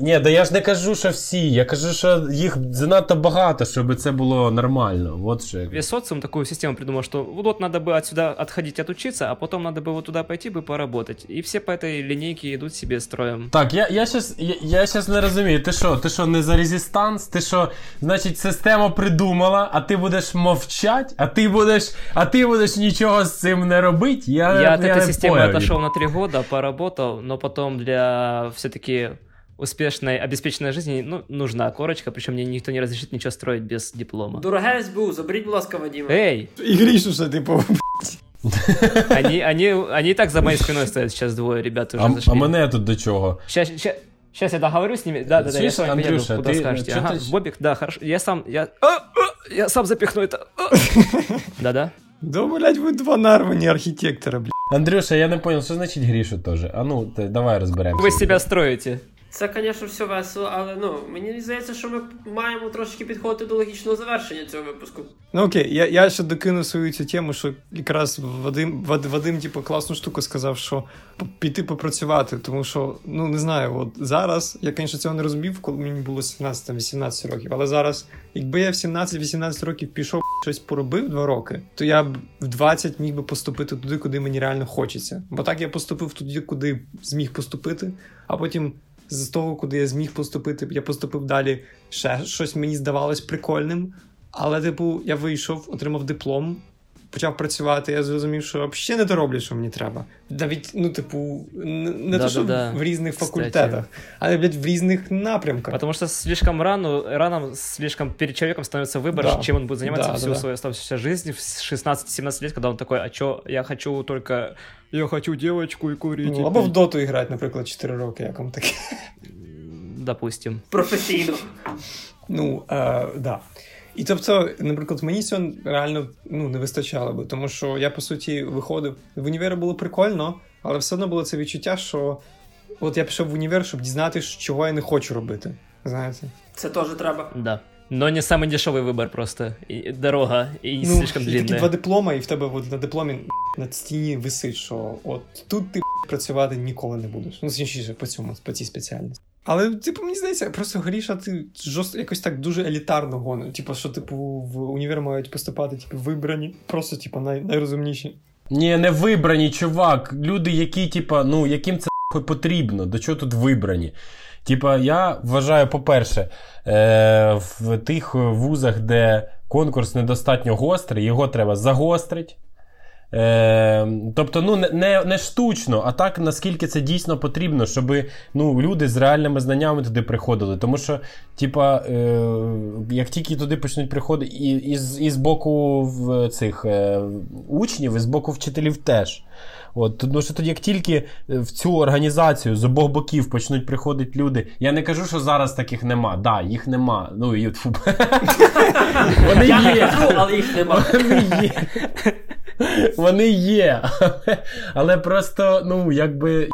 Ні, да я ж не кажу, що всі. Я кажу, що їх занадто багато, щоб це було нормально. От що. я- Весь социум такую систему придумал, что вот надо бы отсюда отходить отучиться, а потом надо бы вот туда пойти бы поработать. И все по этой линейке идут себе строем. Так, я, я, щас, я, я щас не розумію. Ти що, ти що, не за резистанс? Ти що, значить, система придумала, а ти будеш мовчать, а ти будеш, а ти будеш нічого з цим не робити? Я, Я от я этой не системы понял. отошел на три года, поработал, но потом для все-таки успешной, обеспеченной жизни ну, нужна корочка, причем мне никто не разрешит ничего строить без диплома. Дороге СБУ, заберіть, будь ласка, Вадима. Эй, І грішу ще, типу. они, они, они и так за моей спиной стоят сейчас двое ребят уже А, зашли. а мене тут до чого? Сейчас, сейчас, я договорю с ними. Да, да, да, я Слышь, с вами поеду, Андрюша, куда ты- скажете. чё Ага, ты щ- Бобик, да, хорошо. Я сам, я... А, а, я сам запихну это. А. Да-да. Да, блядь, ви два нарвані архітектора, блядь. Андрюша, я не понял, що значить грішу теж. А ну, ти, давай розберемося. Вы себя строите. Це, звісно, все весело, але ну мені здається, що ми маємо трошки підходити до логічного завершення цього випуску. Ну окей, я, я ще докину свою цю тему, що якраз Вадим, Вад, Вадим, типу, класну штуку сказав, що піти попрацювати, тому що, ну не знаю, от зараз, я, звісно, цього не розумів, коли мені було 17-18 років, але зараз, якби я в 17-18 років пішов щось поробив два роки, то я б в 20 міг би поступити туди, куди мені реально хочеться. Бо так я поступив туди, куди зміг поступити, а потім. З того, куди я зміг поступити, я поступив далі. Ще щось мені здавалось прикольним, але, типу, я вийшов, отримав диплом, почав працювати. Я зрозумів, що взагалі не дороблю, що мені треба. Навіть, ну, типу, не, не те, що Да-да-да. в різних Кстати. факультетах, але, блядь, в різних напрямках. Потому что слишком рано, рано слишком перед человеком становится выбор, Да. чем он будет заниматься Да, всю да. свою оставшуюся жизнь в 16-17 лет, когда он такой, а чё, я хочу только, Я хочу девочку и курить. Ну, або в доту грати, наприклад, 4 роки, як вам таке. допустим. Професійно. Ну, е, да. І тобто, наприклад, мені цього реально ну, не вистачало би, тому що я, по суті, виходив. В універі було прикольно, але все одно було це відчуття, що от я пішов в універ, щоб дізнатися, чого я не хочу робити. Знаєте? Це теж треба. Да. Но не самый дешевый выбор просто. И дорога, и ну, слишком і такі длинная. два диплома, і в тебе от на дипломі на стіні висить, що от тут ти працювати ніколи не будеш. Ну, точніше, по цьому, по цій спеціальності. Але, типу, мені здається, просто Гріша, ти жорст... якось так дуже елітарно гониш. Типу, що, типу, в універ мають поступати, типу, вибрані, просто, типу, най... найрозумніші. Ні, не вибрані, чувак. Люди, які, типа, ну, яким це потрібно, до чого тут вибрані. Типа, я вважаю, по-перше, е, в тих вузах, де конкурс недостатньо гострий, його треба загострити. Е, тобто, ну, не, не, штучно, а так, наскільки це дійсно потрібно, щоб ну, люди з реальними знаннями туди приходили. Тому що, типа, е, як тільки туди почнуть приходити, і, і, з, і з боку в цих е, учнів, і з боку вчителів теж. От, тому що тоді, як тільки в цю організацію з обох боків почнуть приходити люди, я не кажу, що зараз таких нема. Да, їх нема. Ну, і. Вони є. але їх нема. Вони є. Але просто, ну, якби.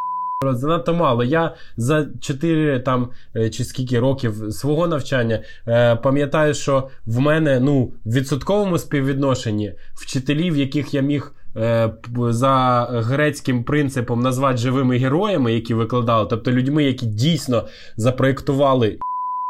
Занадто мало. Я за 4 там е, чи скільки років свого навчання е, пам'ятаю, що в мене ну, в відсотковому співвідношенні вчителів, яких я міг е, за грецьким принципом назвати живими героями, які викладали, тобто людьми, які дійсно запроєктували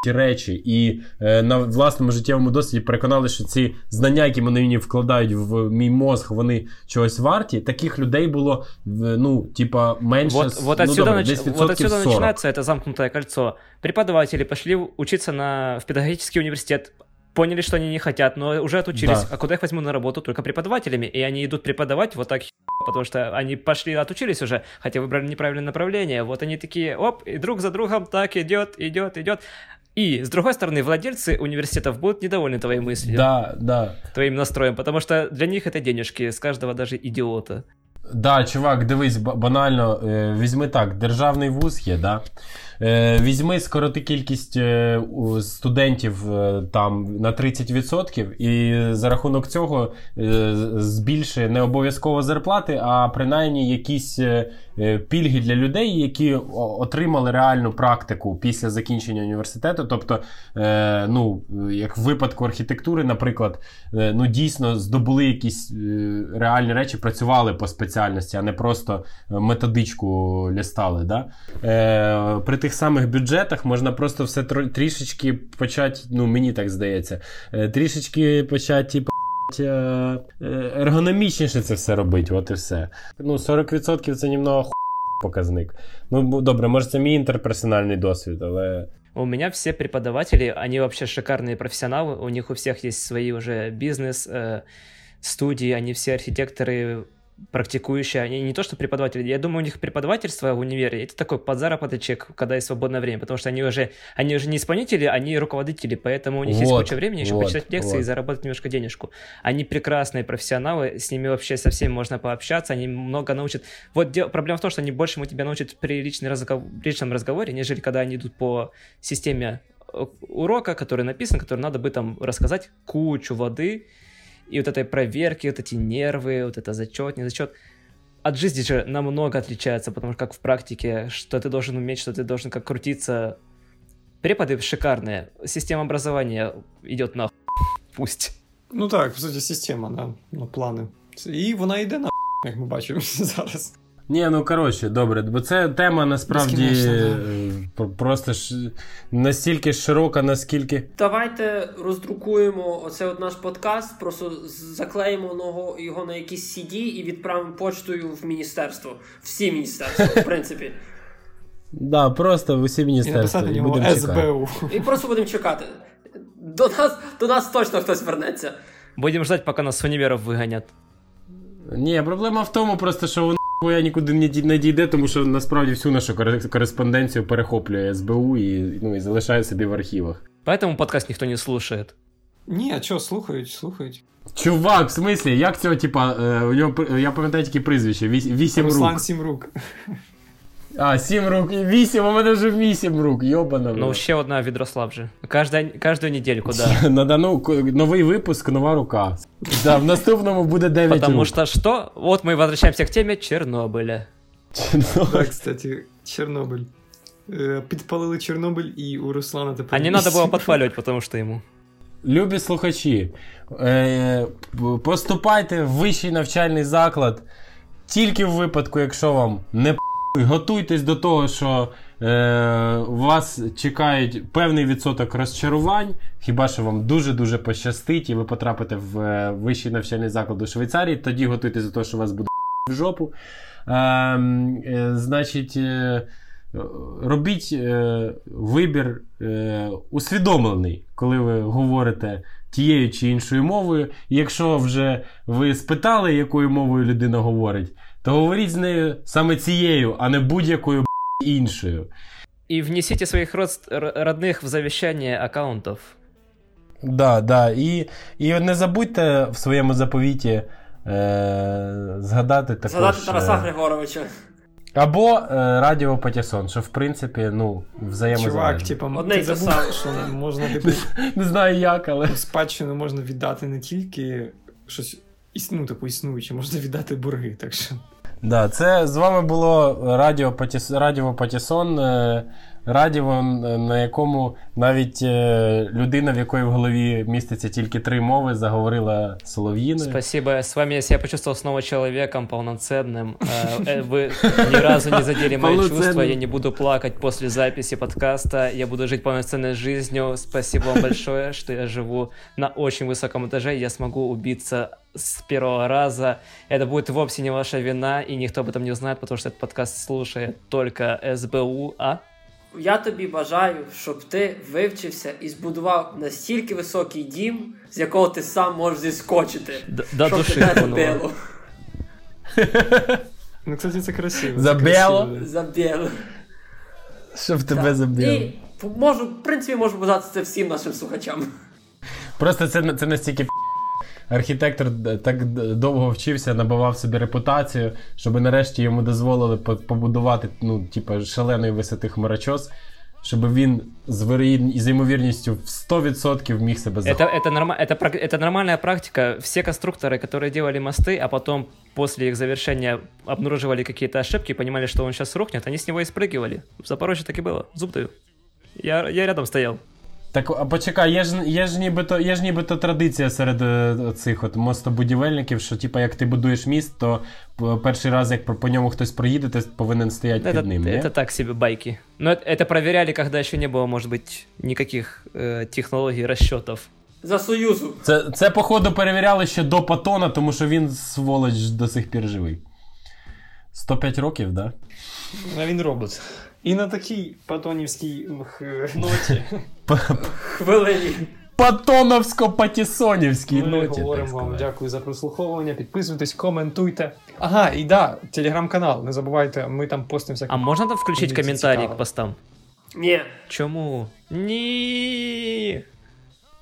ті речі, і е, на власному життєвому досвіді переконали, що ці знання, які вони мені вкладають в мій мозг, вони чогось варті. Таких людей було в- ну, типа, менше Вот, с- вот ну, отсюда, добре, нач- десь вот відсотків отсюда 40. начинается это замкнутое кольцо. Преподаватели пошли учиться на, в педагогический университет, поняли, что они не хотят, но уже отучились. Да. А куда их возьму на работу? Только преподавателями. И они идут преподавать вот так, потому что они пошли, отучились уже, хотя выбрали неправильное направление. Вот они такие, оп, и друг за другом так идет, идет, идет. И, с другой стороны, владельцы университетов будут недовольны твоей мыслью, Да, да. твоим настроем, потому что для них это денежки, с каждого даже идиота. Да, чувак, дивись, ба- банально, е, візьми так, державний вуз є, да? Е, візьми скороти кількість е, студентів е, там на 30%, і за рахунок цього збільши не обов'язково зарплати, а принаймні якісь пільги для людей, які отримали реальну практику після закінчення університету. Тобто, ну, як в випадку архітектури, наприклад, ну дійсно здобули якісь реальні речі, працювали по спеціальності, а не просто методичку лістали. Да? При тих самих бюджетах можна просто все тро- трішечки почати, ну мені так здається, е, трішечки почати, типу. е, е, Ергономічніше це все робити, от і все. Ну, 40% це німного ху... показник. Ну, бу- добре, може, це мій інтерперсональний досвід, але. У меня все преподаватели, они вообще шикарные профессионалы, у них у всех есть свои уже бизнес, э, студии, они все архитекторы, практикующие, они не то что преподаватели, я думаю, у них преподавательство в универе, это такой подзаработочек, когда есть свободное время, потому что они уже, они уже не исполнители, они руководители, поэтому у них есть Вот, куча времени, чтобы вот, почитать лекции и вот. заработать немножко денежку. Они прекрасные профессионалы, с ними вообще со всеми можно пообщаться, они много научат. Вот дел- проблема в том, что они больше тебя научат при личной разгов- личном разговоре, нежели когда они идут по системе э, урока, который написан, который надо бы там рассказать кучу воды, и вот этой проверки, вот эти нервы, вот это зачет, не зачет. От жизни же намного отличается, потому что как в практике, что ты должен уметь, что ты должен как крутиться. Преподы шикарные. Система образования идет на Пусть. Ну так, по суті, система, да, ну, плани. Це- І вона йде на як ми бачимо зараз. Ні, ну коротше, добре, бо це тема насправді да. е, просто ж настільки широка, наскільки. Давайте роздрукуємо оцей от наш подкаст, просто заклеїмо його, його на якісь CD і відправимо почтою в міністерство. Всі міністерства, в принципі. Да, просто в усі міністерства. І нього будемо. СБУ. І просто будемо чекати. До нас, до нас точно хтось вернеться. Будем ждать, пока нас универов выгонят. Ні, проблема в тому, просто що воно я нікуди не не дійде, тому що насправді всю нашу кореспонденцію перехоплює СБУ і, ну, і залишає собі в архівах. Поэтому подкаст ніхто не слушає. Ні, а чого слухають, слухають. Чувак, в смислі, як цього, типа, е, у нього я пам'ятаю тільки прізвище, Вісім вісім Руслан рук. Сімрук. А, сім рук і вісім, у мене вже вісім рук, йобана. Ну, ще одна Відрослав же. Каждая, каждую недельку, да. На дану к- новий випуск, нова рука. Да, в наступному буде 9 Потому рук. что что? Вот мы возвращаемся к теме Чернобыля. Так, кстати, Чорнобиль. Е, Підпалили Чорнобиль і у Руслана тепер. А не надо было вісім. подпаливать, потому что ему. Любі слухачі, е, п- поступайте в вищий навчальний заклад тільки в випадку, якщо вам не п***й, готуйтесь до того, що е, вас чекають певний відсоток розчарувань. Хіба що вам дуже-дуже пощастить, і ви потрапите в е, вищий навчальний заклад у Швейцарії, тоді готуйтесь до того, що вас буде в жопу. Е, е, значить, е, робіть е, вибір е, усвідомлений, коли ви говорите тією чи іншою мовою. Якщо вже ви спитали, якою мовою людина говорить, то говоріть з нею саме цією, а не будь-якою б**, іншою. И внесите своих родст- родных в завещание аккаунтов. Да, да. І, і не забудьте в своєму заповіті е, згадати також. Згадати Тараса е, Григоровича. або е, Радіо Патісон, що в принципі, ну, взаємозалежно. Чувак, типу, Одне ти забув, що можна типу, Не знаю як, але. в спадщину можна віддати не тільки щось ну, типу, існуюче, можна віддати борги. Так що Да, це з вами було Радіо, Патіс... Радіо Патісон. е, Радіо, е, на якому навіть е, людина, в якої в голові міститься тільки три мови, заговорила солов'їною. Спасибо. С вами я себя почувствовал снова человеком полноценным. Э, э, Вы ни разу не задели мои Полноценным. чувства. Я не буду плакать после записи подкаста. Я буду жить полноценной жизнью. Спасибо вам большое, что я живу на очень высоком этаже. Я смогу убиться с первого раза. Это будет вовсе не ваша вина, и никто об этом не узнает, потому что этот подкаст слушает только СБУ. А? Я тобі бажаю, щоб ти вивчився і збудував настільки високий дім, з якого ти сам можеш зіскочити. Д- До щоб души тебе не тронуло. било. Ну, кстати, це красиво. це Забело? красиво. Забіло. Щоб тебе Так. забили. І можу, в принципі, можу бажати це всім нашим слухачам. Просто це, це настільки п***. архітектор д- так д- довго вчився, набивав собі репутацію, щоб нарешті йому дозволили по- побудувати ну, типу, шаленої висоти хмарочос, щоб він з, вирі- з ймовірністю в 100% міг себе Это, захопити. это, норма- это, прак- это нормальная практика. Все конструкторы, которые делали мосты, а потом после их завершения обнаруживали какие-то ошибки, понимали, что он сейчас рухнет, они с него и спрыгивали. В Запорожье так и было. Зуб даю. Я, я рядом стоял. Так, а почекай, є ж, є ж нібито, є ж нібито традиція серед е, цих от мостобудівельників, що типу, як ти будуєш міст, то п- перший раз, як по, по ньому хтось проїде, ти повинен стояти Это, під ним. ні? это так себе байки. Но это, это проверяли, когда еще не было, может быть, никаких э, технологий расчетов. За Союзу. Це, це, походу, перевіряли ще до Патона, тому що він, сволоч, до сих пір живий. 105 років, да? А він робот. І на такій патонівській ноті Хвилині. Патоновсько-патісонівській ми ноті. говоримо вам дякую за прослуховування. Підписуйтесь, коментуйте. Ага, і да, телеграм-канал. Не забувайте, ми там постимо всякі. А можно там комментарии цікаво. к постам? Ні. Чому? Ні.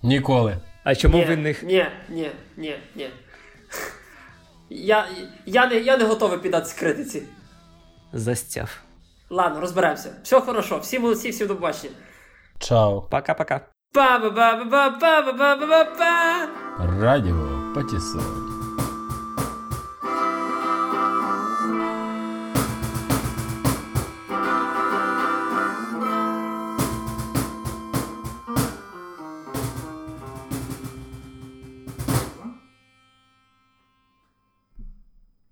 Ніколи. А чому ні, винних? Ні, ні, ні, ні. Я, я, не, я не готовий піддатися критиці. Застяв. Ладно, розберемося. Все хорошо, всі молодці, всі до побачення. Чао. Пока-пока. Радіо Патісон.